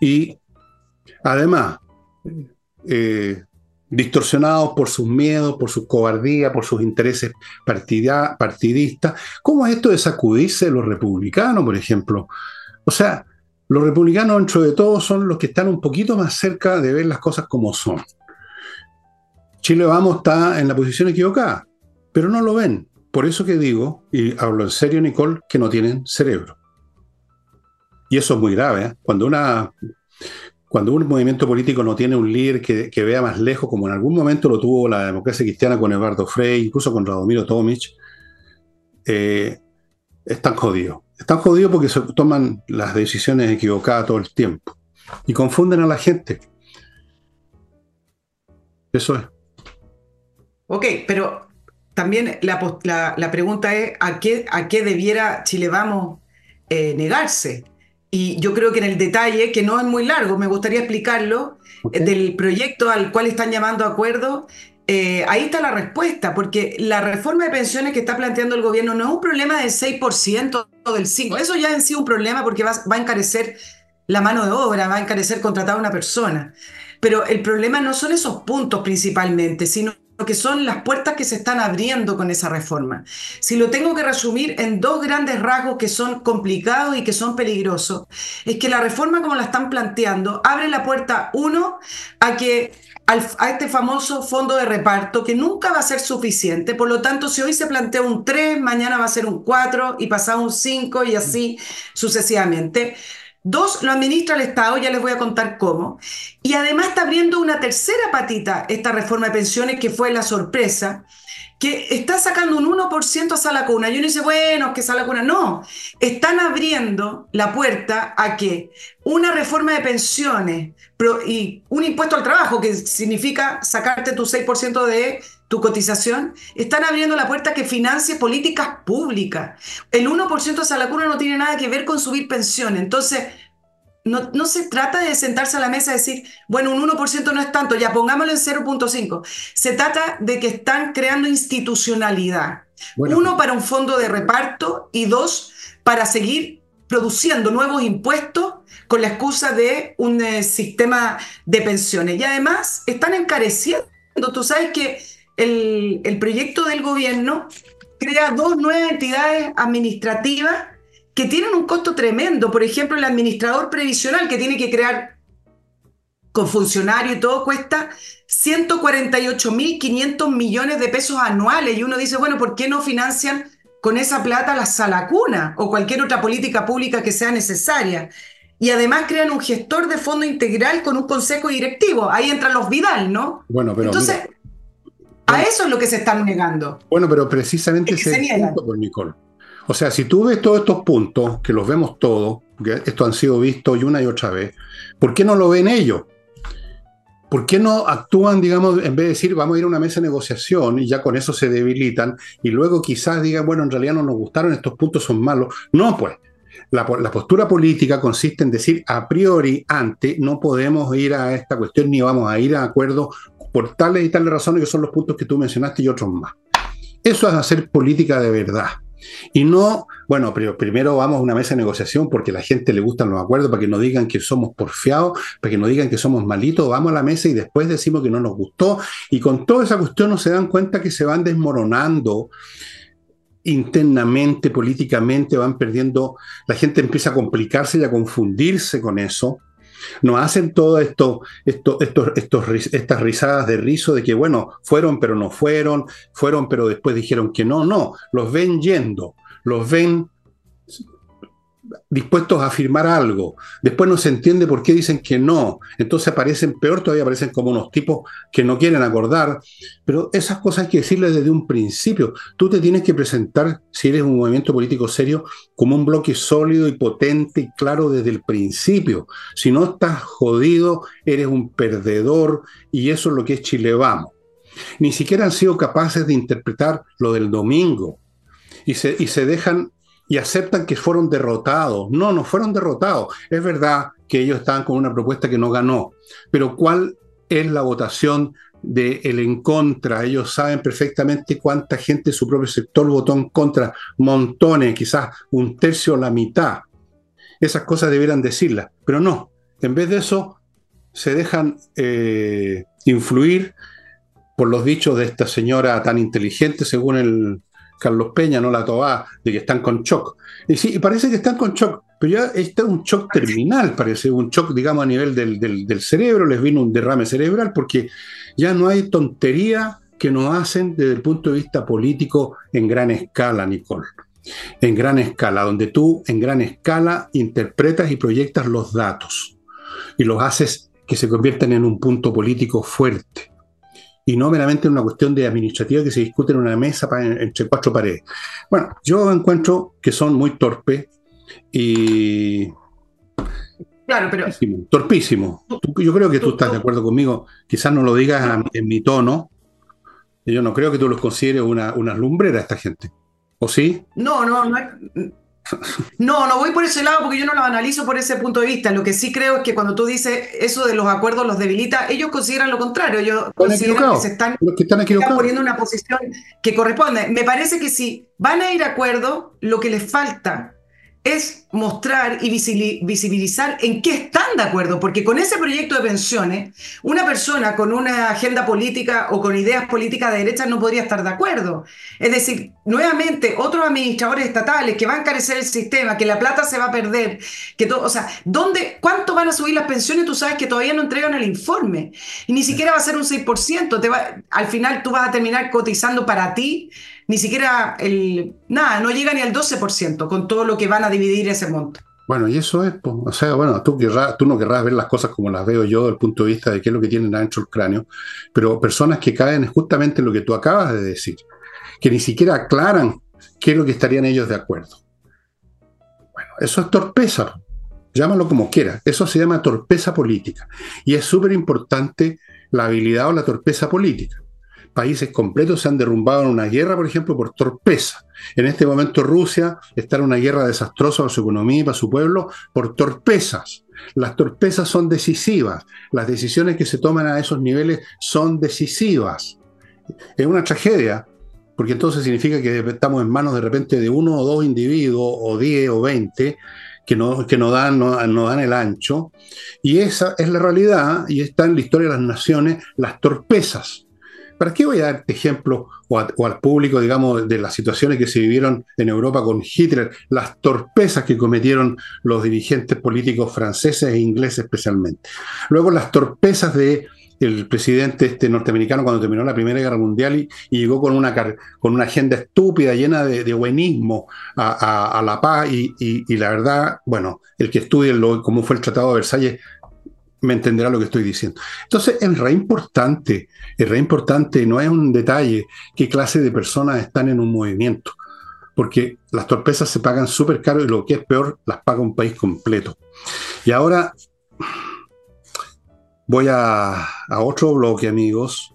Y además, eh, distorsionados por sus miedos, por su cobardía, por sus intereses partidistas. ¿Cómo es esto de sacudirse los republicanos, por ejemplo? O sea, los republicanos, dentro de todo, son los que están un poquito más cerca de ver las cosas como son. Chile Vamos está en la posición equivocada, pero no lo ven. Por eso que digo, y hablo en serio, Nicole, que no tienen cerebro. Y eso es muy grave. ¿eh? Cuando, una, cuando un movimiento político no tiene un líder que, vea más lejos, como en algún momento lo tuvo la democracia cristiana con Eduardo Frey, incluso con Radomiro Tomic, eh, están jodidos. Están jodidos porque se toman las decisiones equivocadas todo el tiempo y confunden a la gente. Eso es. Ok, pero también la, pregunta es ¿a qué, a qué debiera Chile Vamos eh, negarse. Y yo creo que en el detalle, que no es muy largo, me gustaría explicarlo, eh, del proyecto al cual están llamando acuerdo, eh, ahí está la respuesta, porque la reforma de pensiones que está planteando el gobierno no es un problema del 6% o del 5%, eso ya en sí un problema porque va, va a encarecer la mano de obra, va a encarecer contratar a una persona. Pero el problema no son esos puntos principalmente, sino que son las puertas que se están abriendo con esa reforma. Si lo tengo que resumir en dos grandes rasgos que son complicados y que son peligrosos, es que la reforma como la están planteando abre la puerta, uno, a que a este famoso fondo de reparto que nunca va a ser suficiente. Por lo tanto, si hoy se plantea un 3, mañana va a ser un 4 y pasado un 5 y así sucesivamente. Dos, lo administra el Estado, ya les voy a contar cómo. Y además está abriendo una tercera patita esta reforma de pensiones que fue la sorpresa, que está sacando un 1% a Sala Cuna. Y uno dice, bueno, que Sala Cuna. No, están abriendo la puerta a que una reforma de pensiones y un impuesto al trabajo, que significa sacarte tu 6% de tu cotización, están abriendo la puerta a que financie políticas públicas. El 1% de Salacuna no tiene nada que ver con subir pensiones. Entonces, no, no, se trata de sentarse a la mesa y decir, bueno, un 1% no es tanto, ya pongámoslo en 0.5. Se trata de que están creando institucionalidad. Uno, para un fondo de reparto y dos, para seguir produciendo nuevos impuestos con la excusa de un eh, sistema de pensiones. Y además están encareciendo. Tú sabes que el, proyecto del gobierno crea dos nuevas entidades administrativas que tienen un costo tremendo. Por ejemplo, el administrador previsional que tiene que crear con funcionario y todo cuesta 148.500 millones de pesos anuales. Y uno dice, bueno, ¿por qué no financian con esa plata la salacuna o cualquier otra política pública que sea necesaria? Y además crean un gestor de fondo integral con un consejo directivo. Ahí entran los Vidal, ¿no? Bueno, pero. Entonces, a eso es lo que se están negando. Bueno, pero precisamente ese es el punto, por Nicole. O sea, si tú ves todos estos puntos, que los vemos todos, que estos han sido vistos y una y otra vez, ¿por qué no lo ven ellos? ¿Por qué no actúan, digamos, en vez de decir vamos a ir a una mesa de negociación y ya con eso se debilitan y luego quizás digan, bueno, en realidad no nos gustaron, estos puntos son malos? No, pues. La, postura política consiste en decir a priori, antes, no podemos ir a esta cuestión ni vamos a ir a acuerdo por tales y tales razones que son los puntos que tú mencionaste y otros más. Eso es hacer política de verdad. Y no, bueno, pero primero vamos a una mesa de negociación porque a la gente le gustan los acuerdos, para que no digan que somos porfiados, para que no digan que somos malitos, vamos a la mesa y después decimos que no nos gustó. Y con toda esa cuestión no se dan cuenta que se van desmoronando internamente, políticamente, van perdiendo, la gente empieza a complicarse y a confundirse con eso no hacen todo esto, esto, estos, estos, estas risadas de rizo de que, bueno, fueron pero no fueron, fueron pero después dijeron que no, no, los ven yendo, los ven dispuestos a afirmar algo. Después no se entiende por qué dicen que no. Entonces aparecen, peor todavía, aparecen como unos tipos que no quieren acordar. Pero esas cosas hay que decirles desde un principio. Tú te tienes que presentar, si eres un movimiento político serio, como un bloque sólido y potente y claro desde el principio. Si no estás jodido, eres un perdedor y eso es lo que es Chile Vamos. Ni siquiera han sido capaces de interpretar lo del domingo y se, y se dejan y aceptan que fueron derrotados. No, no fueron derrotados. Es verdad que ellos estaban con una propuesta que no ganó, pero ¿cuál es la votación de el en contra? Ellos saben perfectamente cuánta gente su propio sector votó en contra, montones, quizás un tercio o la mitad. Esas cosas debieran decirlas, pero no. En vez de eso, se dejan eh, influir por los dichos de esta señora tan inteligente, según el, Carlos Peña, no la Tobá, de que están con shock. Y sí, parece que están con shock, pero ya está un shock terminal, parece, un shock, digamos, a nivel del, del, cerebro, les vino un derrame cerebral, porque ya no hay tontería que nos hacen desde el punto de vista político en gran escala, Nicole. En gran escala, donde tú en gran escala interpretas y proyectas los datos y los haces que se conviertan en un punto político fuerte y no meramente una cuestión de administrativa que se discute en una mesa entre cuatro paredes. Bueno, yo encuentro que son muy torpes y... Claro, pero... Torpísimo. yo creo que tú, estás de acuerdo conmigo. Quizás no lo digas en mi tono. Yo no creo que tú los consideres una, una lumbrera esta gente. ¿O sí? No, no, no, no, no voy por ese lado porque yo no lo analizo por ese punto de vista. Lo que sí creo es que cuando tú dices eso de los acuerdos los debilita, ellos consideran lo contrario. Ellos consideran que se están, poniendo una posición que corresponde. Me parece que si van a ir a acuerdo, lo que les falta es mostrar y visibilizar en qué están de acuerdo, porque con ese proyecto de pensiones, una persona con una agenda política o con ideas políticas de derecha no podría estar de acuerdo. Es decir, nuevamente, otros administradores estatales que van a encarecer el sistema, que la plata se va a perder, que todo, o sea, ¿dónde, ¿cuánto van a subir las pensiones? Tú sabes que todavía no entregan el informe y ni siquiera va a ser un 6%, te va, al final tú vas a terminar cotizando para ti ni siquiera el, nada, no llega ni al 12% con todo lo que van a dividir ese monto. Bueno, y eso es, o sea, bueno, tú, tú no querrás ver las cosas como las veo yo desde el punto de vista de qué es lo que tienen adentro el cráneo, pero personas que caen justamente en lo que tú acabas de decir, que ni siquiera aclaran qué es lo que estarían ellos de acuerdo. Bueno, eso es torpeza, llámalo como quieras, eso se llama torpeza política, y es súper importante la habilidad o la torpeza política países completos se han derrumbado en una guerra, por ejemplo, por torpeza. En este momento Rusia está en una guerra desastrosa para su economía y para su pueblo por torpezas. Las torpezas son decisivas. Las decisiones que se toman a esos niveles son decisivas. Es una tragedia, porque entonces significa que estamos en manos de repente de uno o dos individuos, o diez o veinte, que no, que no, dan, no, dan el ancho. Y esa es la realidad, y está en la historia de las naciones, las torpezas. ¿Para qué voy a dar ejemplo o, al público, digamos, de las situaciones que se vivieron en Europa con Hitler, las torpezas que cometieron los dirigentes políticos franceses e ingleses especialmente? Luego las torpezas de el presidente este norteamericano cuando terminó la Primera Guerra Mundial y, llegó con una, agenda estúpida, llena de, buenismo a, la paz y, y, la verdad, bueno, el que estudie lo, cómo fue el Tratado de Versalles me entenderá lo que estoy diciendo. Entonces, es re importante, es re importante, no es un detalle qué clase de personas están en un movimiento, porque las torpezas se pagan súper caro y lo que es peor, las paga un país completo. Y ahora voy a, a otro bloque, amigos,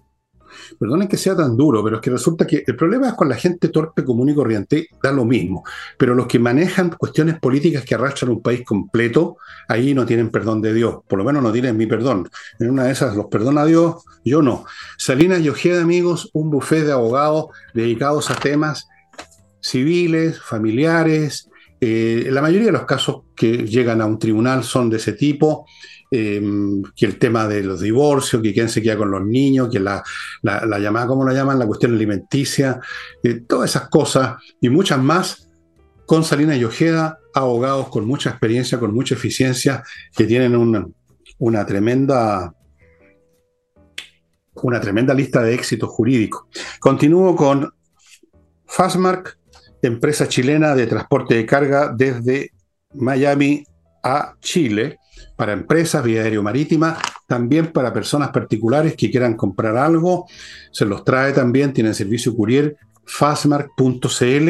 Perdonen que sea tan duro, pero es que resulta que el problema es con la gente torpe, común y corriente, da lo mismo. Pero los que manejan cuestiones políticas que arrastran un país completo, ahí no tienen perdón de Dios. Por lo menos no tienen mi perdón. En una de esas los perdona Dios, yo no. Salinas y Ojeda, amigos, un buffet de abogados dedicados a temas civiles, familiares. Eh, la mayoría de los casos que llegan a un tribunal son de ese tipo. Em, que el tema de los divorcios, que quién se queda con los niños, que la, la, llamada, ¿cómo la llaman? La cuestión alimenticia, eh, todas esas cosas y muchas más con Salinas y Ojeda, abogados con mucha experiencia, con mucha eficiencia, que tienen una, una tremenda una tremenda lista de éxitos jurídicos. Continúo con Fastmark, empresa chilena de transporte de carga desde Miami a Chile, para empresas, vía aéreo marítima, también para personas particulares que quieran comprar algo. Se los trae también, tienen servicio courier, fastmark.cl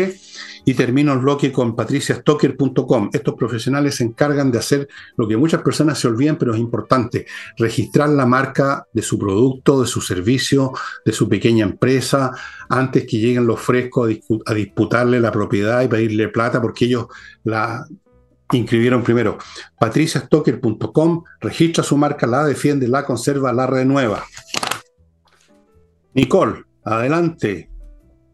y termino el bloque con patriciastocker.com. Estos profesionales se encargan de hacer lo que muchas personas se olvidan, pero es importante, registrar la marca de su producto, de su servicio, de su pequeña empresa, antes que lleguen los frescos a, disputarle la propiedad y pedirle plata, porque ellos la inscribieron primero. patriciastocker.com, registra su marca, la defiende, la conserva, la renueva. Nicole, adelante.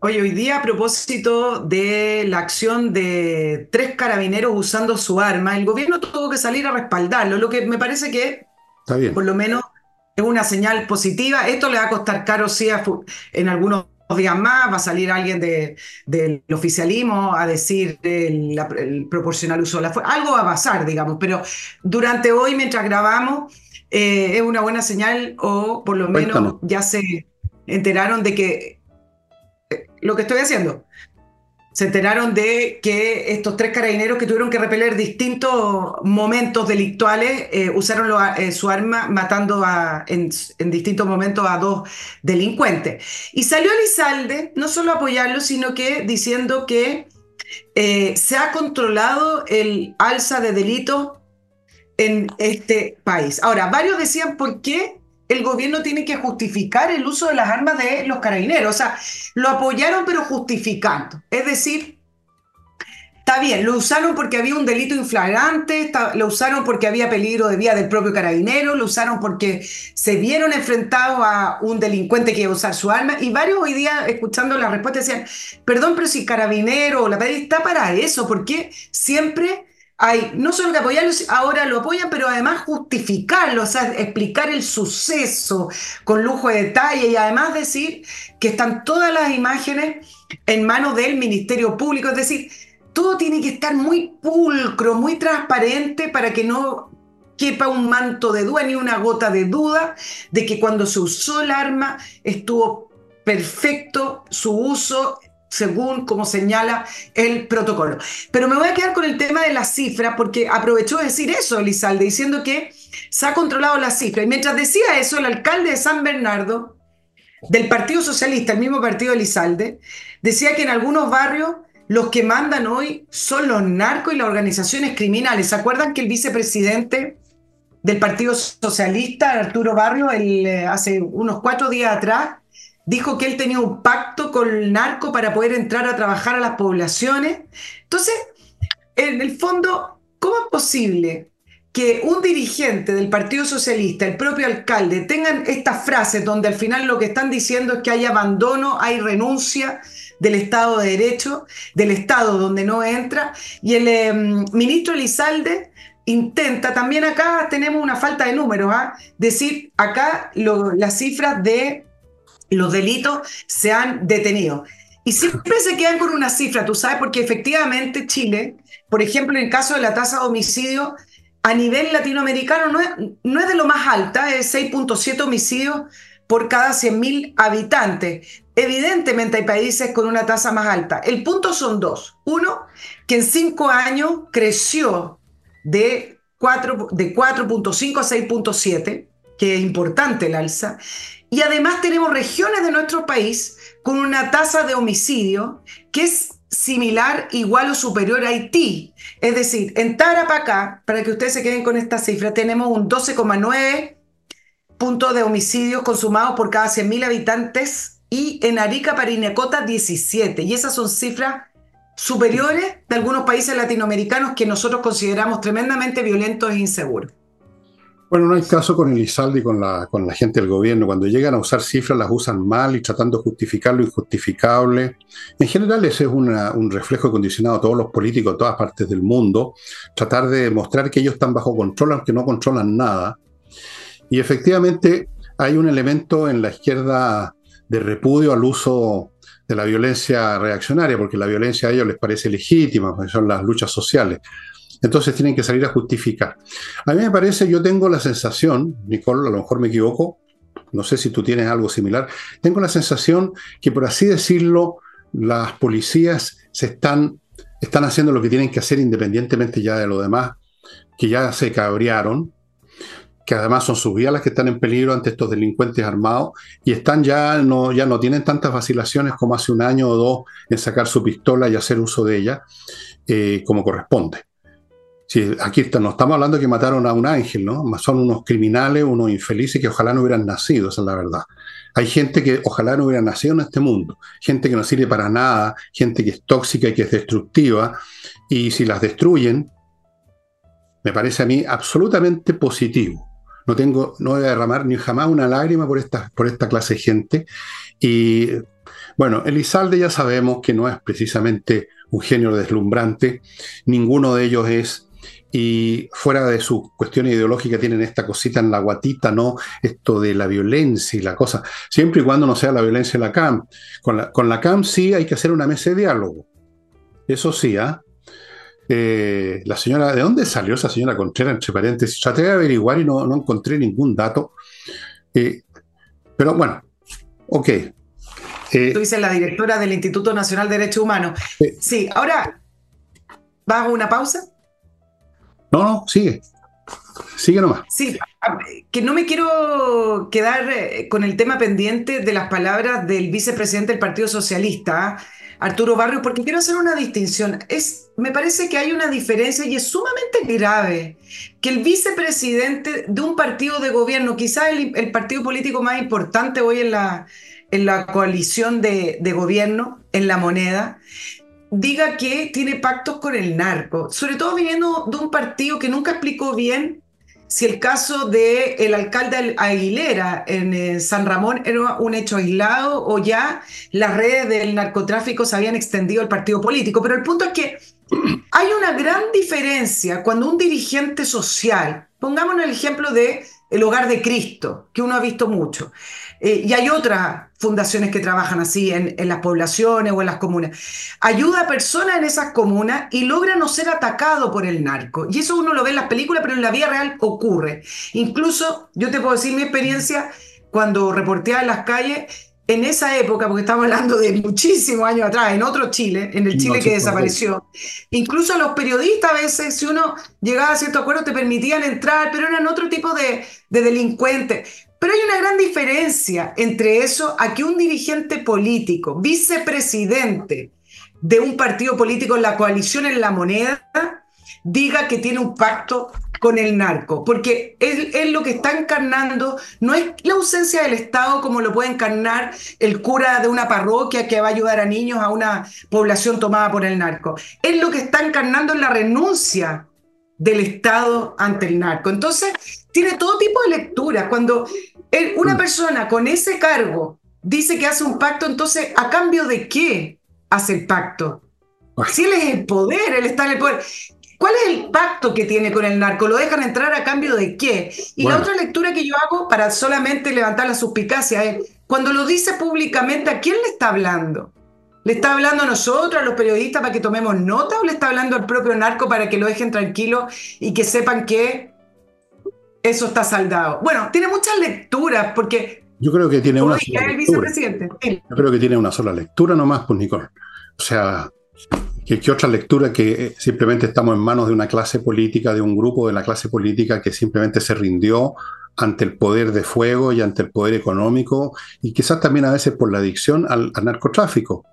Oye, hoy día a propósito de la acción de tres carabineros usando su arma, el gobierno tuvo que salir a respaldarlo, lo que me parece que Está bien. por lo menos es una señal positiva. Esto le va a costar caro, sí, en algunos días más va a salir alguien del oficialismo a decir el, proporcional uso de la fuerza. Algo va a pasar, digamos, pero durante hoy, mientras grabamos, eh, es una buena señal o por lo menos ya se enteraron de que eh, lo que estoy haciendo se enteraron de que estos tres carabineros que tuvieron que repeler distintos momentos delictuales eh, usaron eh, su arma matando en, distintos momentos a dos delincuentes. Y salió Elizalde no solo apoyarlo, sino que diciendo que eh, se ha controlado el alza de delitos en este país. Ahora, varios decían por qué el gobierno tiene que justificar el uso de las armas de los carabineros. O sea, lo apoyaron pero justificando. Es decir, Está bien, lo usaron porque había un delito inflagrante, lo usaron porque había peligro de vida del propio carabinero, lo usaron porque se vieron enfrentados a un delincuente que iba a usar su arma. Y varios hoy día, escuchando la respuesta, decían, perdón, pero si carabinero o la PDI está para eso, porque siempre hay, no solo que apoyarlo, ahora lo apoyan, pero además justificarlo, o sea, explicar el suceso con lujo de detalle y además decir que están todas las imágenes en manos del Ministerio Público, es decir, todo tiene que estar muy pulcro, muy transparente para que no quepa un manto de duda ni una gota de duda de que cuando se usó el arma estuvo perfecto su uso según como señala el protocolo. Pero me voy a quedar con el tema de las cifras porque aprovechó de decir eso Elizalde, diciendo que se ha controlado la cifra. Y mientras decía eso, el alcalde de San Bernardo, del Partido Socialista, el mismo partido Elizalde, decía que en algunos barrios los que mandan hoy son los narcos y las organizaciones criminales. ¿Se acuerdan que el vicepresidente del Partido Socialista, Arturo Barrio, eh, hace unos cuatro días atrás, dijo que él tenía un pacto con el narco para poder entrar a trabajar a las poblaciones? Entonces, en el fondo, ¿cómo es posible que un dirigente del Partido Socialista, el propio alcalde, tengan estas frases donde al final lo que están diciendo es que hay abandono, hay renuncia del Estado de Derecho, del Estado donde no entra, y el em, ministro Elizalde intenta, también acá tenemos una falta de números, ¿ah? decir, acá las cifras de los delitos se han detenido. Y siempre se quedan con una cifra, tú sabes, porque efectivamente Chile, por ejemplo, en el caso de la tasa de homicidio, a nivel latinoamericano no es, no es de lo más alta, es 6.7 homicidios por cada 100.000 habitantes. Evidentemente hay países con una tasa más alta. El punto son dos. Uno, que en cinco años creció de 4.5 de a 6.7, que es importante el alza. Y además tenemos regiones de nuestro país con una tasa de homicidio que es similar, igual o superior a Haití. Es decir, en Tarapacá, para que ustedes se queden con esta cifra, tenemos un 12,9 puntos de homicidios consumados por cada 100.000 habitantes y en Arica, Parinacota, 17. Y esas son cifras superiores de algunos países latinoamericanos que nosotros consideramos tremendamente violentos e inseguros. Bueno, no hay caso con el ISALDI y con la, gente del gobierno. Cuando llegan a usar cifras las usan mal y tratando de justificar lo injustificable. En general ese es un reflejo condicionado a todos los políticos de todas partes del mundo. Tratar de demostrar que ellos están bajo control aunque no controlan nada. Y efectivamente hay un elemento en la izquierda de repudio al uso de la violencia reaccionaria, porque la violencia a ellos les parece legítima, porque son las luchas sociales. Entonces tienen que salir a justificar. A mí me parece, yo tengo la sensación, Nicole, a lo mejor me equivoco, no sé si tú tienes algo similar, tengo la sensación que por así decirlo, las policías se están, están haciendo lo que tienen que hacer independientemente ya de lo demás, que ya se cabrearon, que además son sus vidas las que están en peligro ante estos delincuentes armados y están ya no, ya no tienen tantas vacilaciones como hace un año o dos en sacar su pistola y hacer uso de ella eh, como corresponde. Aquí no estamos hablando que mataron a un ángel, ¿no? Son unos criminales, unos infelices que ojalá no hubieran nacido, esa es la verdad. Hay gente que ojalá no hubiera nacido en este mundo, gente que no sirve para nada, gente que es tóxica y que es destructiva, y si las destruyen, me parece a mí absolutamente positivo. No tengo, no voy a derramar ni jamás una lágrima por esta, por esta clase de gente. Y bueno, Elizalde ya sabemos que no es precisamente un genio deslumbrante, ninguno de ellos es, y fuera de su cuestión ideológica tienen esta cosita en la guatita, ¿no? Esto de la violencia y la cosa, siempre y cuando no sea la violencia de la CAM. Con la, con la CAM sí hay que hacer una mesa de diálogo. Eso sí, ¿ah? Eh, la señora, ¿de dónde salió esa señora Contreras? Entre paréntesis, traté de averiguar y no, encontré ningún dato. Eh, pero bueno, ok. Eh, Tú dices la directora del Instituto Nacional de Derechos Humanos. sí, ahora, ¿vas a una pausa? No, no, sigue. Sigue nomás. Sí, que no me quiero quedar con el tema pendiente de las palabras del vicepresidente del Partido Socialista, Arturo Barrio, porque quiero hacer una distinción. Es, me parece que hay una diferencia y es sumamente grave que el vicepresidente de un partido de gobierno, quizás el, partido político más importante hoy en la, en la coalición de, de gobierno, en la moneda, diga que tiene pactos con el narco, sobre todo viniendo de un partido que nunca explicó bien si el caso del el alcalde Aguilera en eh, San Ramón era un hecho aislado o ya las redes del narcotráfico se habían extendido al partido político. Pero el punto es que hay una gran diferencia cuando un dirigente social, pongámonos el ejemplo de el Hogar de Cristo, que uno ha visto mucho, eh, y hay otras fundaciones que trabajan así en, en, las poblaciones o en las comunas. Ayuda a personas en esas comunas y logra no ser atacado por el narco. Y eso uno lo ve en las películas, pero en la vida real ocurre. Incluso, yo te puedo decir mi experiencia cuando reporteaba en las calles, en esa época, porque estamos hablando de muchísimos años atrás, en otro Chile, en el Chile que desapareció, incluso los periodistas a veces, si uno llegaba a cierto acuerdo, te permitían entrar, pero eran otro tipo de, de delincuentes. Pero hay una gran diferencia entre eso a que un dirigente político, vicepresidente de un partido político en la coalición en la moneda, diga que tiene un pacto con el narco, porque él, lo que está encarnando no es la ausencia del Estado como lo puede encarnar el cura de una parroquia que va a ayudar a niños a una población tomada por el narco. Es lo que está encarnando en la renuncia del Estado ante el narco. Entonces, tiene todo tipo de lecturas. Cuando una mm. persona con ese cargo dice que hace un pacto, entonces, ¿a cambio de qué hace el pacto? Si él es el poder, él está en el poder. ¿Cuál es el pacto que tiene con el narco? ¿Lo dejan entrar a cambio de qué? Y la otra lectura que yo hago para solamente levantar la suspicacia es, cuando lo dice públicamente, ¿a quién le está hablando? ¿Le está hablando a nosotros, a los periodistas, para que tomemos nota o le está hablando al propio narco para que lo dejen tranquilo y que sepan que eso está saldado? Bueno, tiene muchas lecturas porque... Yo creo que tiene una sola lectura. Yo creo que tiene una sola lectura nomás, pues Nicole. O sea, ¿qué, otra lectura que eh, simplemente estamos en manos de una clase política, de un grupo de la clase política que simplemente se rindió ante el poder de fuego y ante el poder económico y quizás también a veces por la adicción al narcotráfico?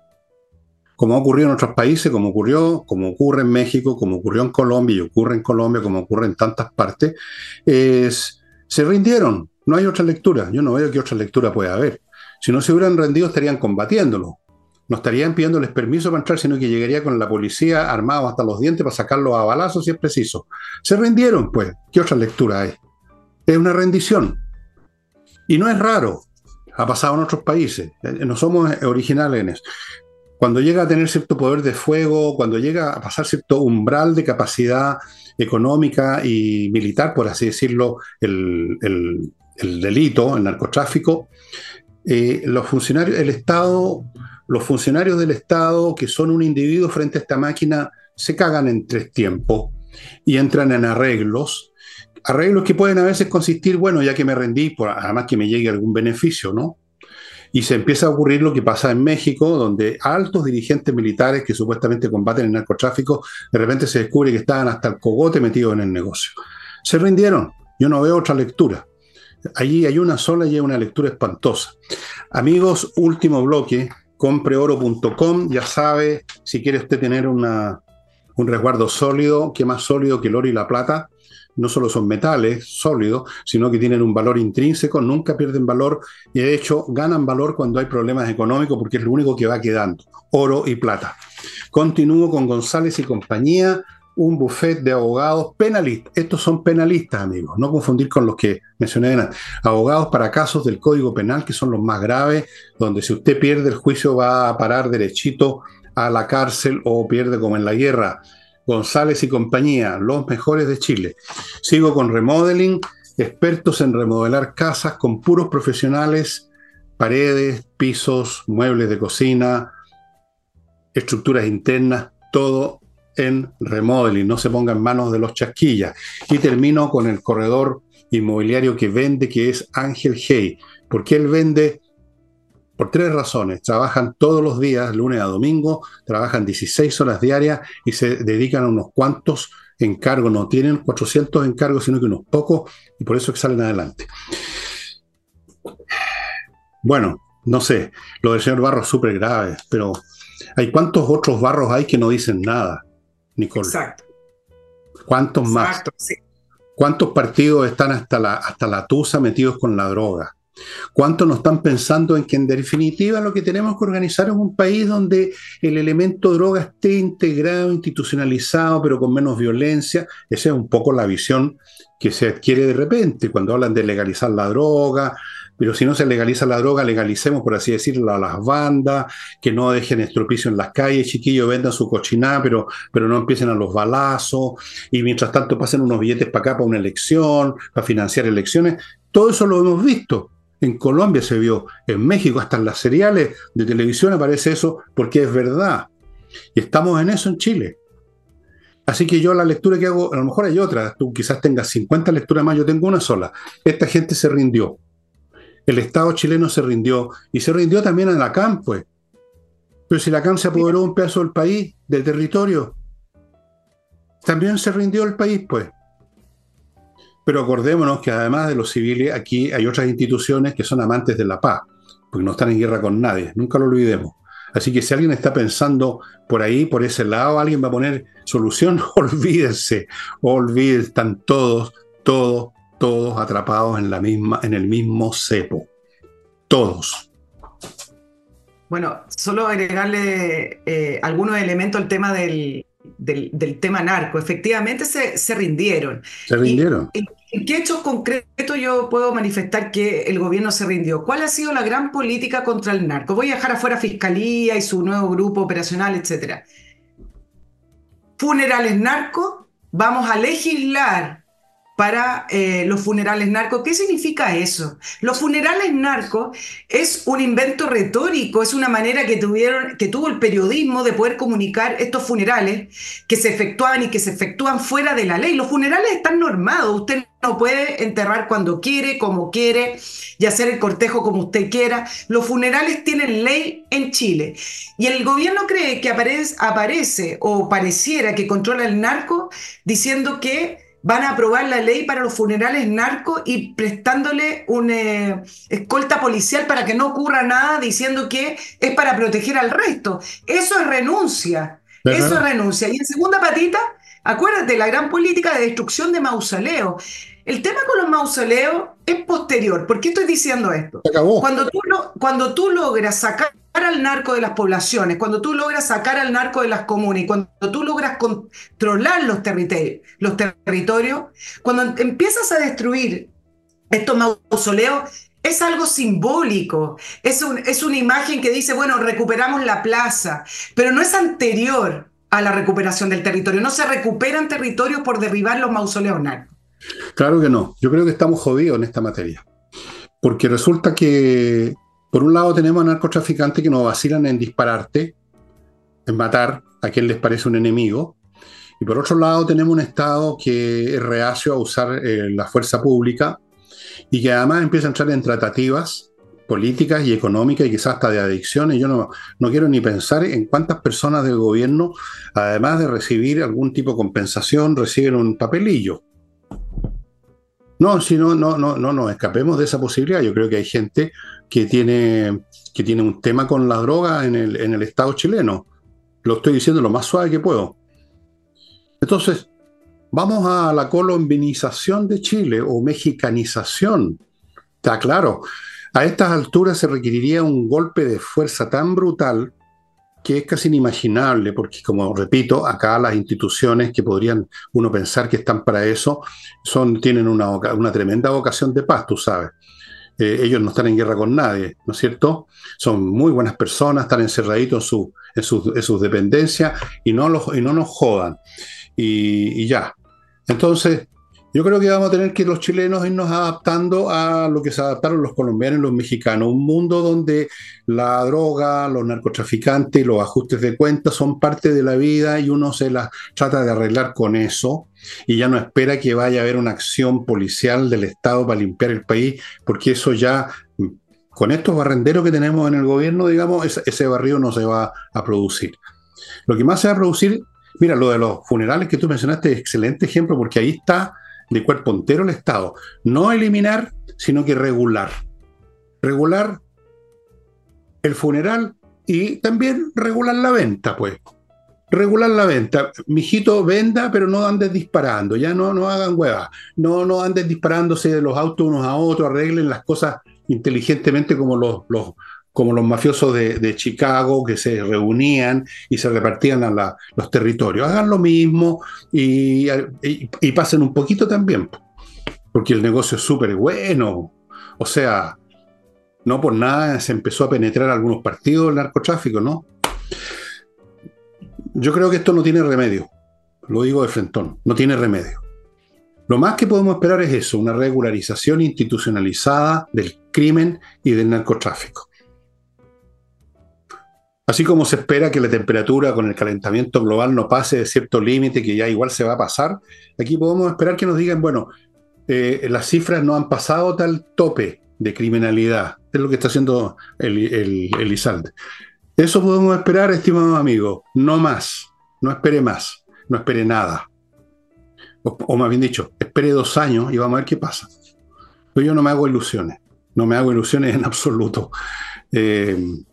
Como ha ocurrido en otros países, como ocurrió, como ocurre en México, como ocurrió en Colombia y ocurre en Colombia, como ocurre en tantas partes, es, se rindieron. No hay otra lectura. Yo no veo que otra lectura pueda haber. Si no se hubieran rendido, estarían combatiéndolo. No estarían pidiéndoles permiso para entrar, sino que llegaría con la policía armado hasta los dientes para sacarlos a balazos si es preciso. Se rindieron, pues. ¿Qué otra lectura hay? Es una rendición. Y no es raro. Ha pasado en otros países. Eh, no somos originales en eso cuando llega a tener cierto poder de fuego, cuando llega a pasar cierto umbral de capacidad económica y militar, por así decirlo, el, delito, el narcotráfico, eh, los funcionarios, el Estado, los funcionarios del Estado que son un individuo frente a esta máquina se cagan en tres tiempos y entran en arreglos. Arreglos que pueden a veces consistir, bueno, ya que me rendí, por, además que me llegue algún beneficio, ¿no? Y se empieza a ocurrir lo que pasa en México, donde altos dirigentes militares que supuestamente combaten el narcotráfico, de repente se descubre que estaban hasta el cogote metidos en el negocio. Se rindieron. Yo no veo otra lectura. Allí hay una sola y hay una lectura espantosa. Amigos, último bloque, compreoro.com, ya sabe, si quiere usted tener una, un resguardo sólido, que más sólido que el oro y la plata, no solo son metales sólidos, sino que tienen un valor intrínseco, nunca pierden valor y de hecho ganan valor cuando hay problemas económicos porque es lo único que va quedando, oro y plata. Continúo con González y compañía, un buffet de abogados penalistas. Estos son penalistas, amigos, no confundir con los que mencioné. Abogados para casos del Código Penal, que son los más graves, donde si usted pierde el juicio va a parar derechito a la cárcel o pierde como en la guerra González y compañía, los mejores de Chile. Sigo con remodeling, expertos en remodelar casas con puros profesionales, paredes, pisos, muebles de cocina, estructuras internas, todo en remodeling, no se ponga en manos de los chasquillas. Y termino con el corredor inmobiliario que vende, que es Ángel Hey, porque él vende por tres razones. Trabajan todos los días, lunes a domingo, trabajan 16 horas diarias y se dedican a unos cuantos encargos. No tienen 400 encargos, sino que unos pocos, y por eso que salen adelante. Bueno, no sé, lo del señor Barro es súper grave, pero hay cuántos otros barros hay que no dicen nada, Nicole. Exacto. ¿Cuántos más? ¿Cuántos partidos están hasta la, hasta la tusa metidos con la droga? ¿Cuántos no están pensando en que en definitiva lo que tenemos que organizar es un país donde el elemento droga esté integrado, institucionalizado, pero con menos violencia? Esa es un poco la visión que se adquiere de repente cuando hablan de legalizar la droga, pero si no se legaliza la droga, legalicemos, por así decirlo, a las bandas, que no dejen estropicio en las calles, chiquillos, vendan su cochinada, pero, pero no empiecen a los balazos, y mientras tanto pasen unos billetes para acá para una elección, para financiar elecciones. Todo eso lo hemos visto. En Colombia se vio, en México, hasta en las seriales de televisión aparece eso, porque es verdad. Y estamos en eso en Chile. Así que yo la lectura que hago, a lo mejor hay otra, tú quizás tengas 50 lecturas más, yo tengo una sola. Esta gente se rindió el Estado chileno se rindió y se rindió también a la CAM, pues. Pero si la CAM se apoderó un pedazo del país, del territorio, también se rindió el país, pues. Pero acordémonos que además de los civiles, aquí hay otras instituciones que son amantes de la paz, porque no están en guerra con nadie, nunca lo olvidemos. Así que si alguien está pensando por ahí, por ese lado, alguien va a poner solución, olvídense, olvídense, están todos, todos, todos atrapados en, la misma, en el mismo cepo. Todos. Bueno, solo agregarle eh, algunos elementos al tema del, tema narco. Efectivamente se, rindieron. Se rindieron. ¿En qué hechos concretos yo puedo manifestar que el gobierno se rindió? ¿Cuál ha sido la gran política contra el narco? Voy a dejar afuera Fiscalía y su nuevo grupo operacional, etcétera. Funerales narcos, vamos a legislar para eh, los funerales narcos. ¿Qué significa eso? Los funerales narcos es un invento retórico, es una manera que, tuvieron, que tuvo el periodismo de poder comunicar estos funerales que se efectuaban y que se efectúan fuera de la ley. Los funerales están normados, usted no puede enterrar cuando quiere, como quiere, y hacer el cortejo como usted quiera. Los funerales tienen ley en Chile. Y el gobierno cree que aparece, aparece o pareciera que controla el narco diciendo que van a aprobar la ley para los funerales narcos y prestándole una eh, escolta policial para que no ocurra nada diciendo que es para proteger al resto. Eso es renuncia. Eso es renuncia. Y en segunda patita, acuérdate, la gran política de destrucción de mausoleos. El tema con los mausoleos es posterior. ¿Por qué estoy diciendo esto? Cuando tú, cuando tú logras sacar al narco de las poblaciones, cuando tú logras sacar al narco de las comunas y cuando tú logras controlar los, territorios, los territorios, cuando empiezas a destruir estos mausoleos, es algo simbólico, es, un, es una imagen que dice, bueno, recuperamos la plaza, pero no es anterior a la recuperación del territorio, no se recuperan territorios por derribar los mausoleos narcos. Claro que no, yo creo que estamos jodidos en esta materia, porque resulta que por un lado tenemos a narcotraficantes que no vacilan en dispararte, en matar a quien les parece un enemigo, y por otro lado tenemos un Estado que es reacio a usar eh, la fuerza pública y que además empieza a entrar en tratativas políticas y económicas y quizás hasta de adicciones. Yo no, no quiero ni pensar en cuántas personas del gobierno, además de recibir algún tipo de compensación, reciben un papelillo. No, si no, no, no, no nos escapemos de esa posibilidad. Yo creo que hay gente que tiene, que tiene un tema con la droga en el, en el Estado chileno. Lo estoy diciendo lo más suave que puedo. Entonces, vamos a la colombinización de Chile o mexicanización. Está claro. A estas alturas se requeriría un golpe de fuerza tan brutal que es casi inimaginable, porque como repito, acá las instituciones que podrían uno pensar que están para eso, son, tienen una, una tremenda vocación de paz, tú sabes. Eh, ellos no están en guerra con nadie, ¿no es cierto? Son muy buenas personas, están encerraditos en, en, sus dependencias y no, los, y no nos jodan. y ya. Entonces, yo creo que vamos a tener que los chilenos irnos adaptando a lo que se adaptaron los colombianos y los mexicanos, un mundo donde la droga, los narcotraficantes los ajustes de cuentas son parte de la vida y uno se las trata de arreglar con eso y ya no espera que vaya a haber una acción policial del Estado para limpiar el país, porque eso ya, con estos barrenderos que tenemos en el gobierno, digamos, ese, barrio no se va a producir. Lo que más se va a producir, mira, lo de los funerales que tú mencionaste excelente ejemplo, porque ahí está de cuerpo entero el Estado. No eliminar, sino que regular. Regular el funeral y también regular la venta, pues. Regular la venta. Mijito, venda, pero no andes disparando. Ya no, no hagan huevas. No, no andes disparándose de los autos unos a otros, arreglen las cosas inteligentemente como los, los como los mafiosos de, Chicago que se reunían y se repartían a los territorios. Hagan lo mismo y, pasen un poquito también, porque el negocio es súper bueno. O sea, no por nada se empezó a penetrar algunos partidos del narcotráfico, ¿no? Yo creo que esto no tiene remedio. Lo digo de frentón, no tiene remedio. Lo más que podemos esperar es eso, una regularización institucionalizada del crimen y del narcotráfico. Así como se espera que la temperatura con el calentamiento global no pase de cierto límite, que ya igual se va a pasar, aquí podemos esperar que nos digan, bueno, eh, las cifras no han pasado tal tope de criminalidad. Es lo que está haciendo el, el, Eso podemos esperar, estimados amigos, no más, no espere más, no espere nada. O, más bien dicho, espere dos años y vamos a ver qué pasa. Pero yo no me hago ilusiones, no me hago ilusiones en absoluto. Eh,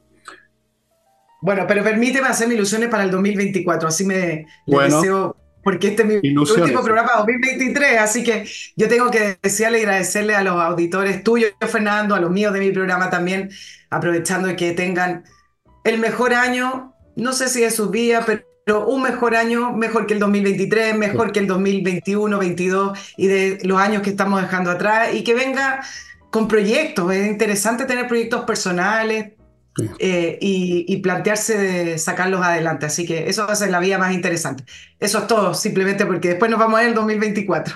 bueno, pero permíteme hacerme ilusiones para el 2024, así me deseo, porque este es mi último programa 2023, así que yo tengo que desearle y agradecerle a los auditores tuyos, Fernando, a los míos de mi programa también, aprovechando que tengan el mejor año, no sé si de sus vidas, pero un mejor año, mejor que el 2023, mejor que el 2021, 22 y de los años que estamos dejando atrás y que venga con proyectos. Es interesante tener proyectos personales, eh, y, plantearse de sacarlos adelante. Así que eso va a ser la vía más interesante. Eso es todo, simplemente porque después nos vamos a ver el 2024.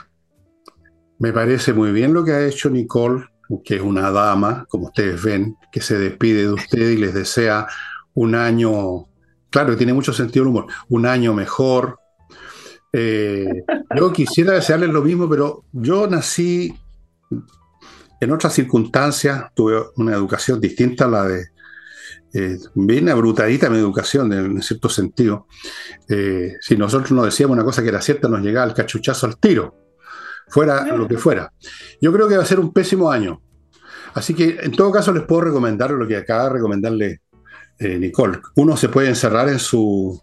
Me parece muy bien lo que ha hecho Nicole, que es una dama, como ustedes ven, que se despide de usted y les desea un año, claro, tiene mucho sentido el humor, un año mejor. Eh, yo quisiera desearles lo mismo, pero yo nací en otras circunstancias, tuve una educación distinta a la de eh, bien abrutadita mi educación en, cierto sentido. Eh, si nosotros nos decíamos una cosa que era cierta, nos llegaba el cachuchazo al tiro, fuera lo que fuera. Yo creo que va a ser un pésimo año. Así que en todo caso les puedo recomendar lo que acaba de recomendarle eh, Nicole. Uno se puede encerrar en su,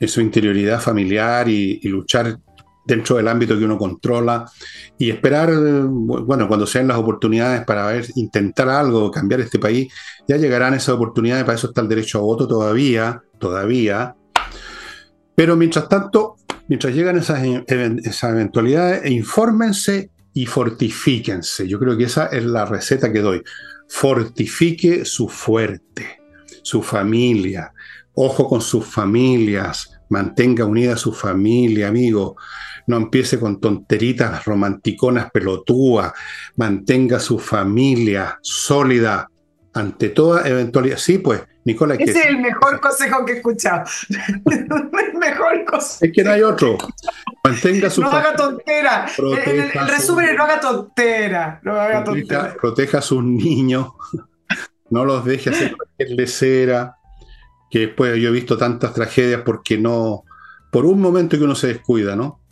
en su interioridad familiar y, y luchar dentro del ámbito que uno controla y esperar, bueno, cuando sean las oportunidades para intentar algo, cambiar este país, ya llegarán esas oportunidades, para eso está el derecho a voto todavía, todavía. Pero mientras tanto, mientras llegan esas, esas eventualidades, infórmense y fortifíquense. Yo creo que esa es la receta que doy. Fortifique su fuerte, su familia. Ojo con sus familias. Mantenga unida su familia, amigo no empiece con tonteritas romanticonas pelotúas, mantenga su familia sólida ante toda eventualidad. Sí, pues, Nicola. Ese es el mejor consejo que he escuchado. el mejor consejo. Es que no hay otro. Mantenga su No haga tontera. El, resumen es no haga tontera. No haga proteja, tontera. Proteja a sus niños. no los deje hacer cualquier lecera. Que después yo he visto tantas tragedias porque no. Por un momento que uno se descuida, ¿no?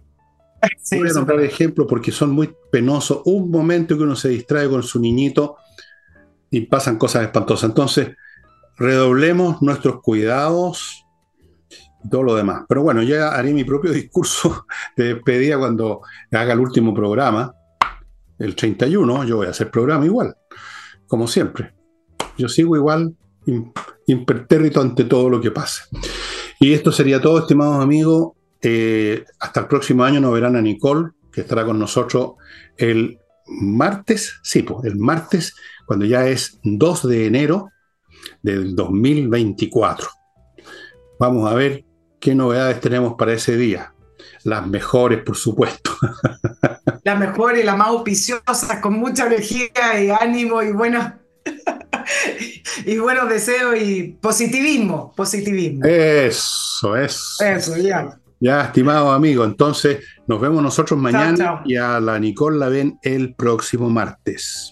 Voy a nombrar ejemplos porque son muy penosos. Un momento que uno se distrae con su niñito y pasan cosas espantosas. Entonces, redoblemos nuestros cuidados y todo lo demás. Pero bueno, ya haré mi propio discurso de despedida cuando haga el último programa, el 31. Yo voy a hacer programa igual, como siempre. Yo sigo igual, impertérrito ante todo lo que pase. Y esto sería todo, estimados amigos. Eh, hasta el próximo año nos verán a Nicole, que estará con nosotros el martes, sí, pues, el martes, cuando ya es 2 de enero del 2024. Vamos a ver qué novedades tenemos para ese día. Las mejores, por supuesto. Las mejores, las más auspiciosas, con mucha energía y ánimo y buenos, y buenos deseos y positivismo, positivismo. Eso, es. Eso, ya. Ya, estimado amigo, entonces nos vemos nosotros mañana y a la Nicole la ven el próximo martes.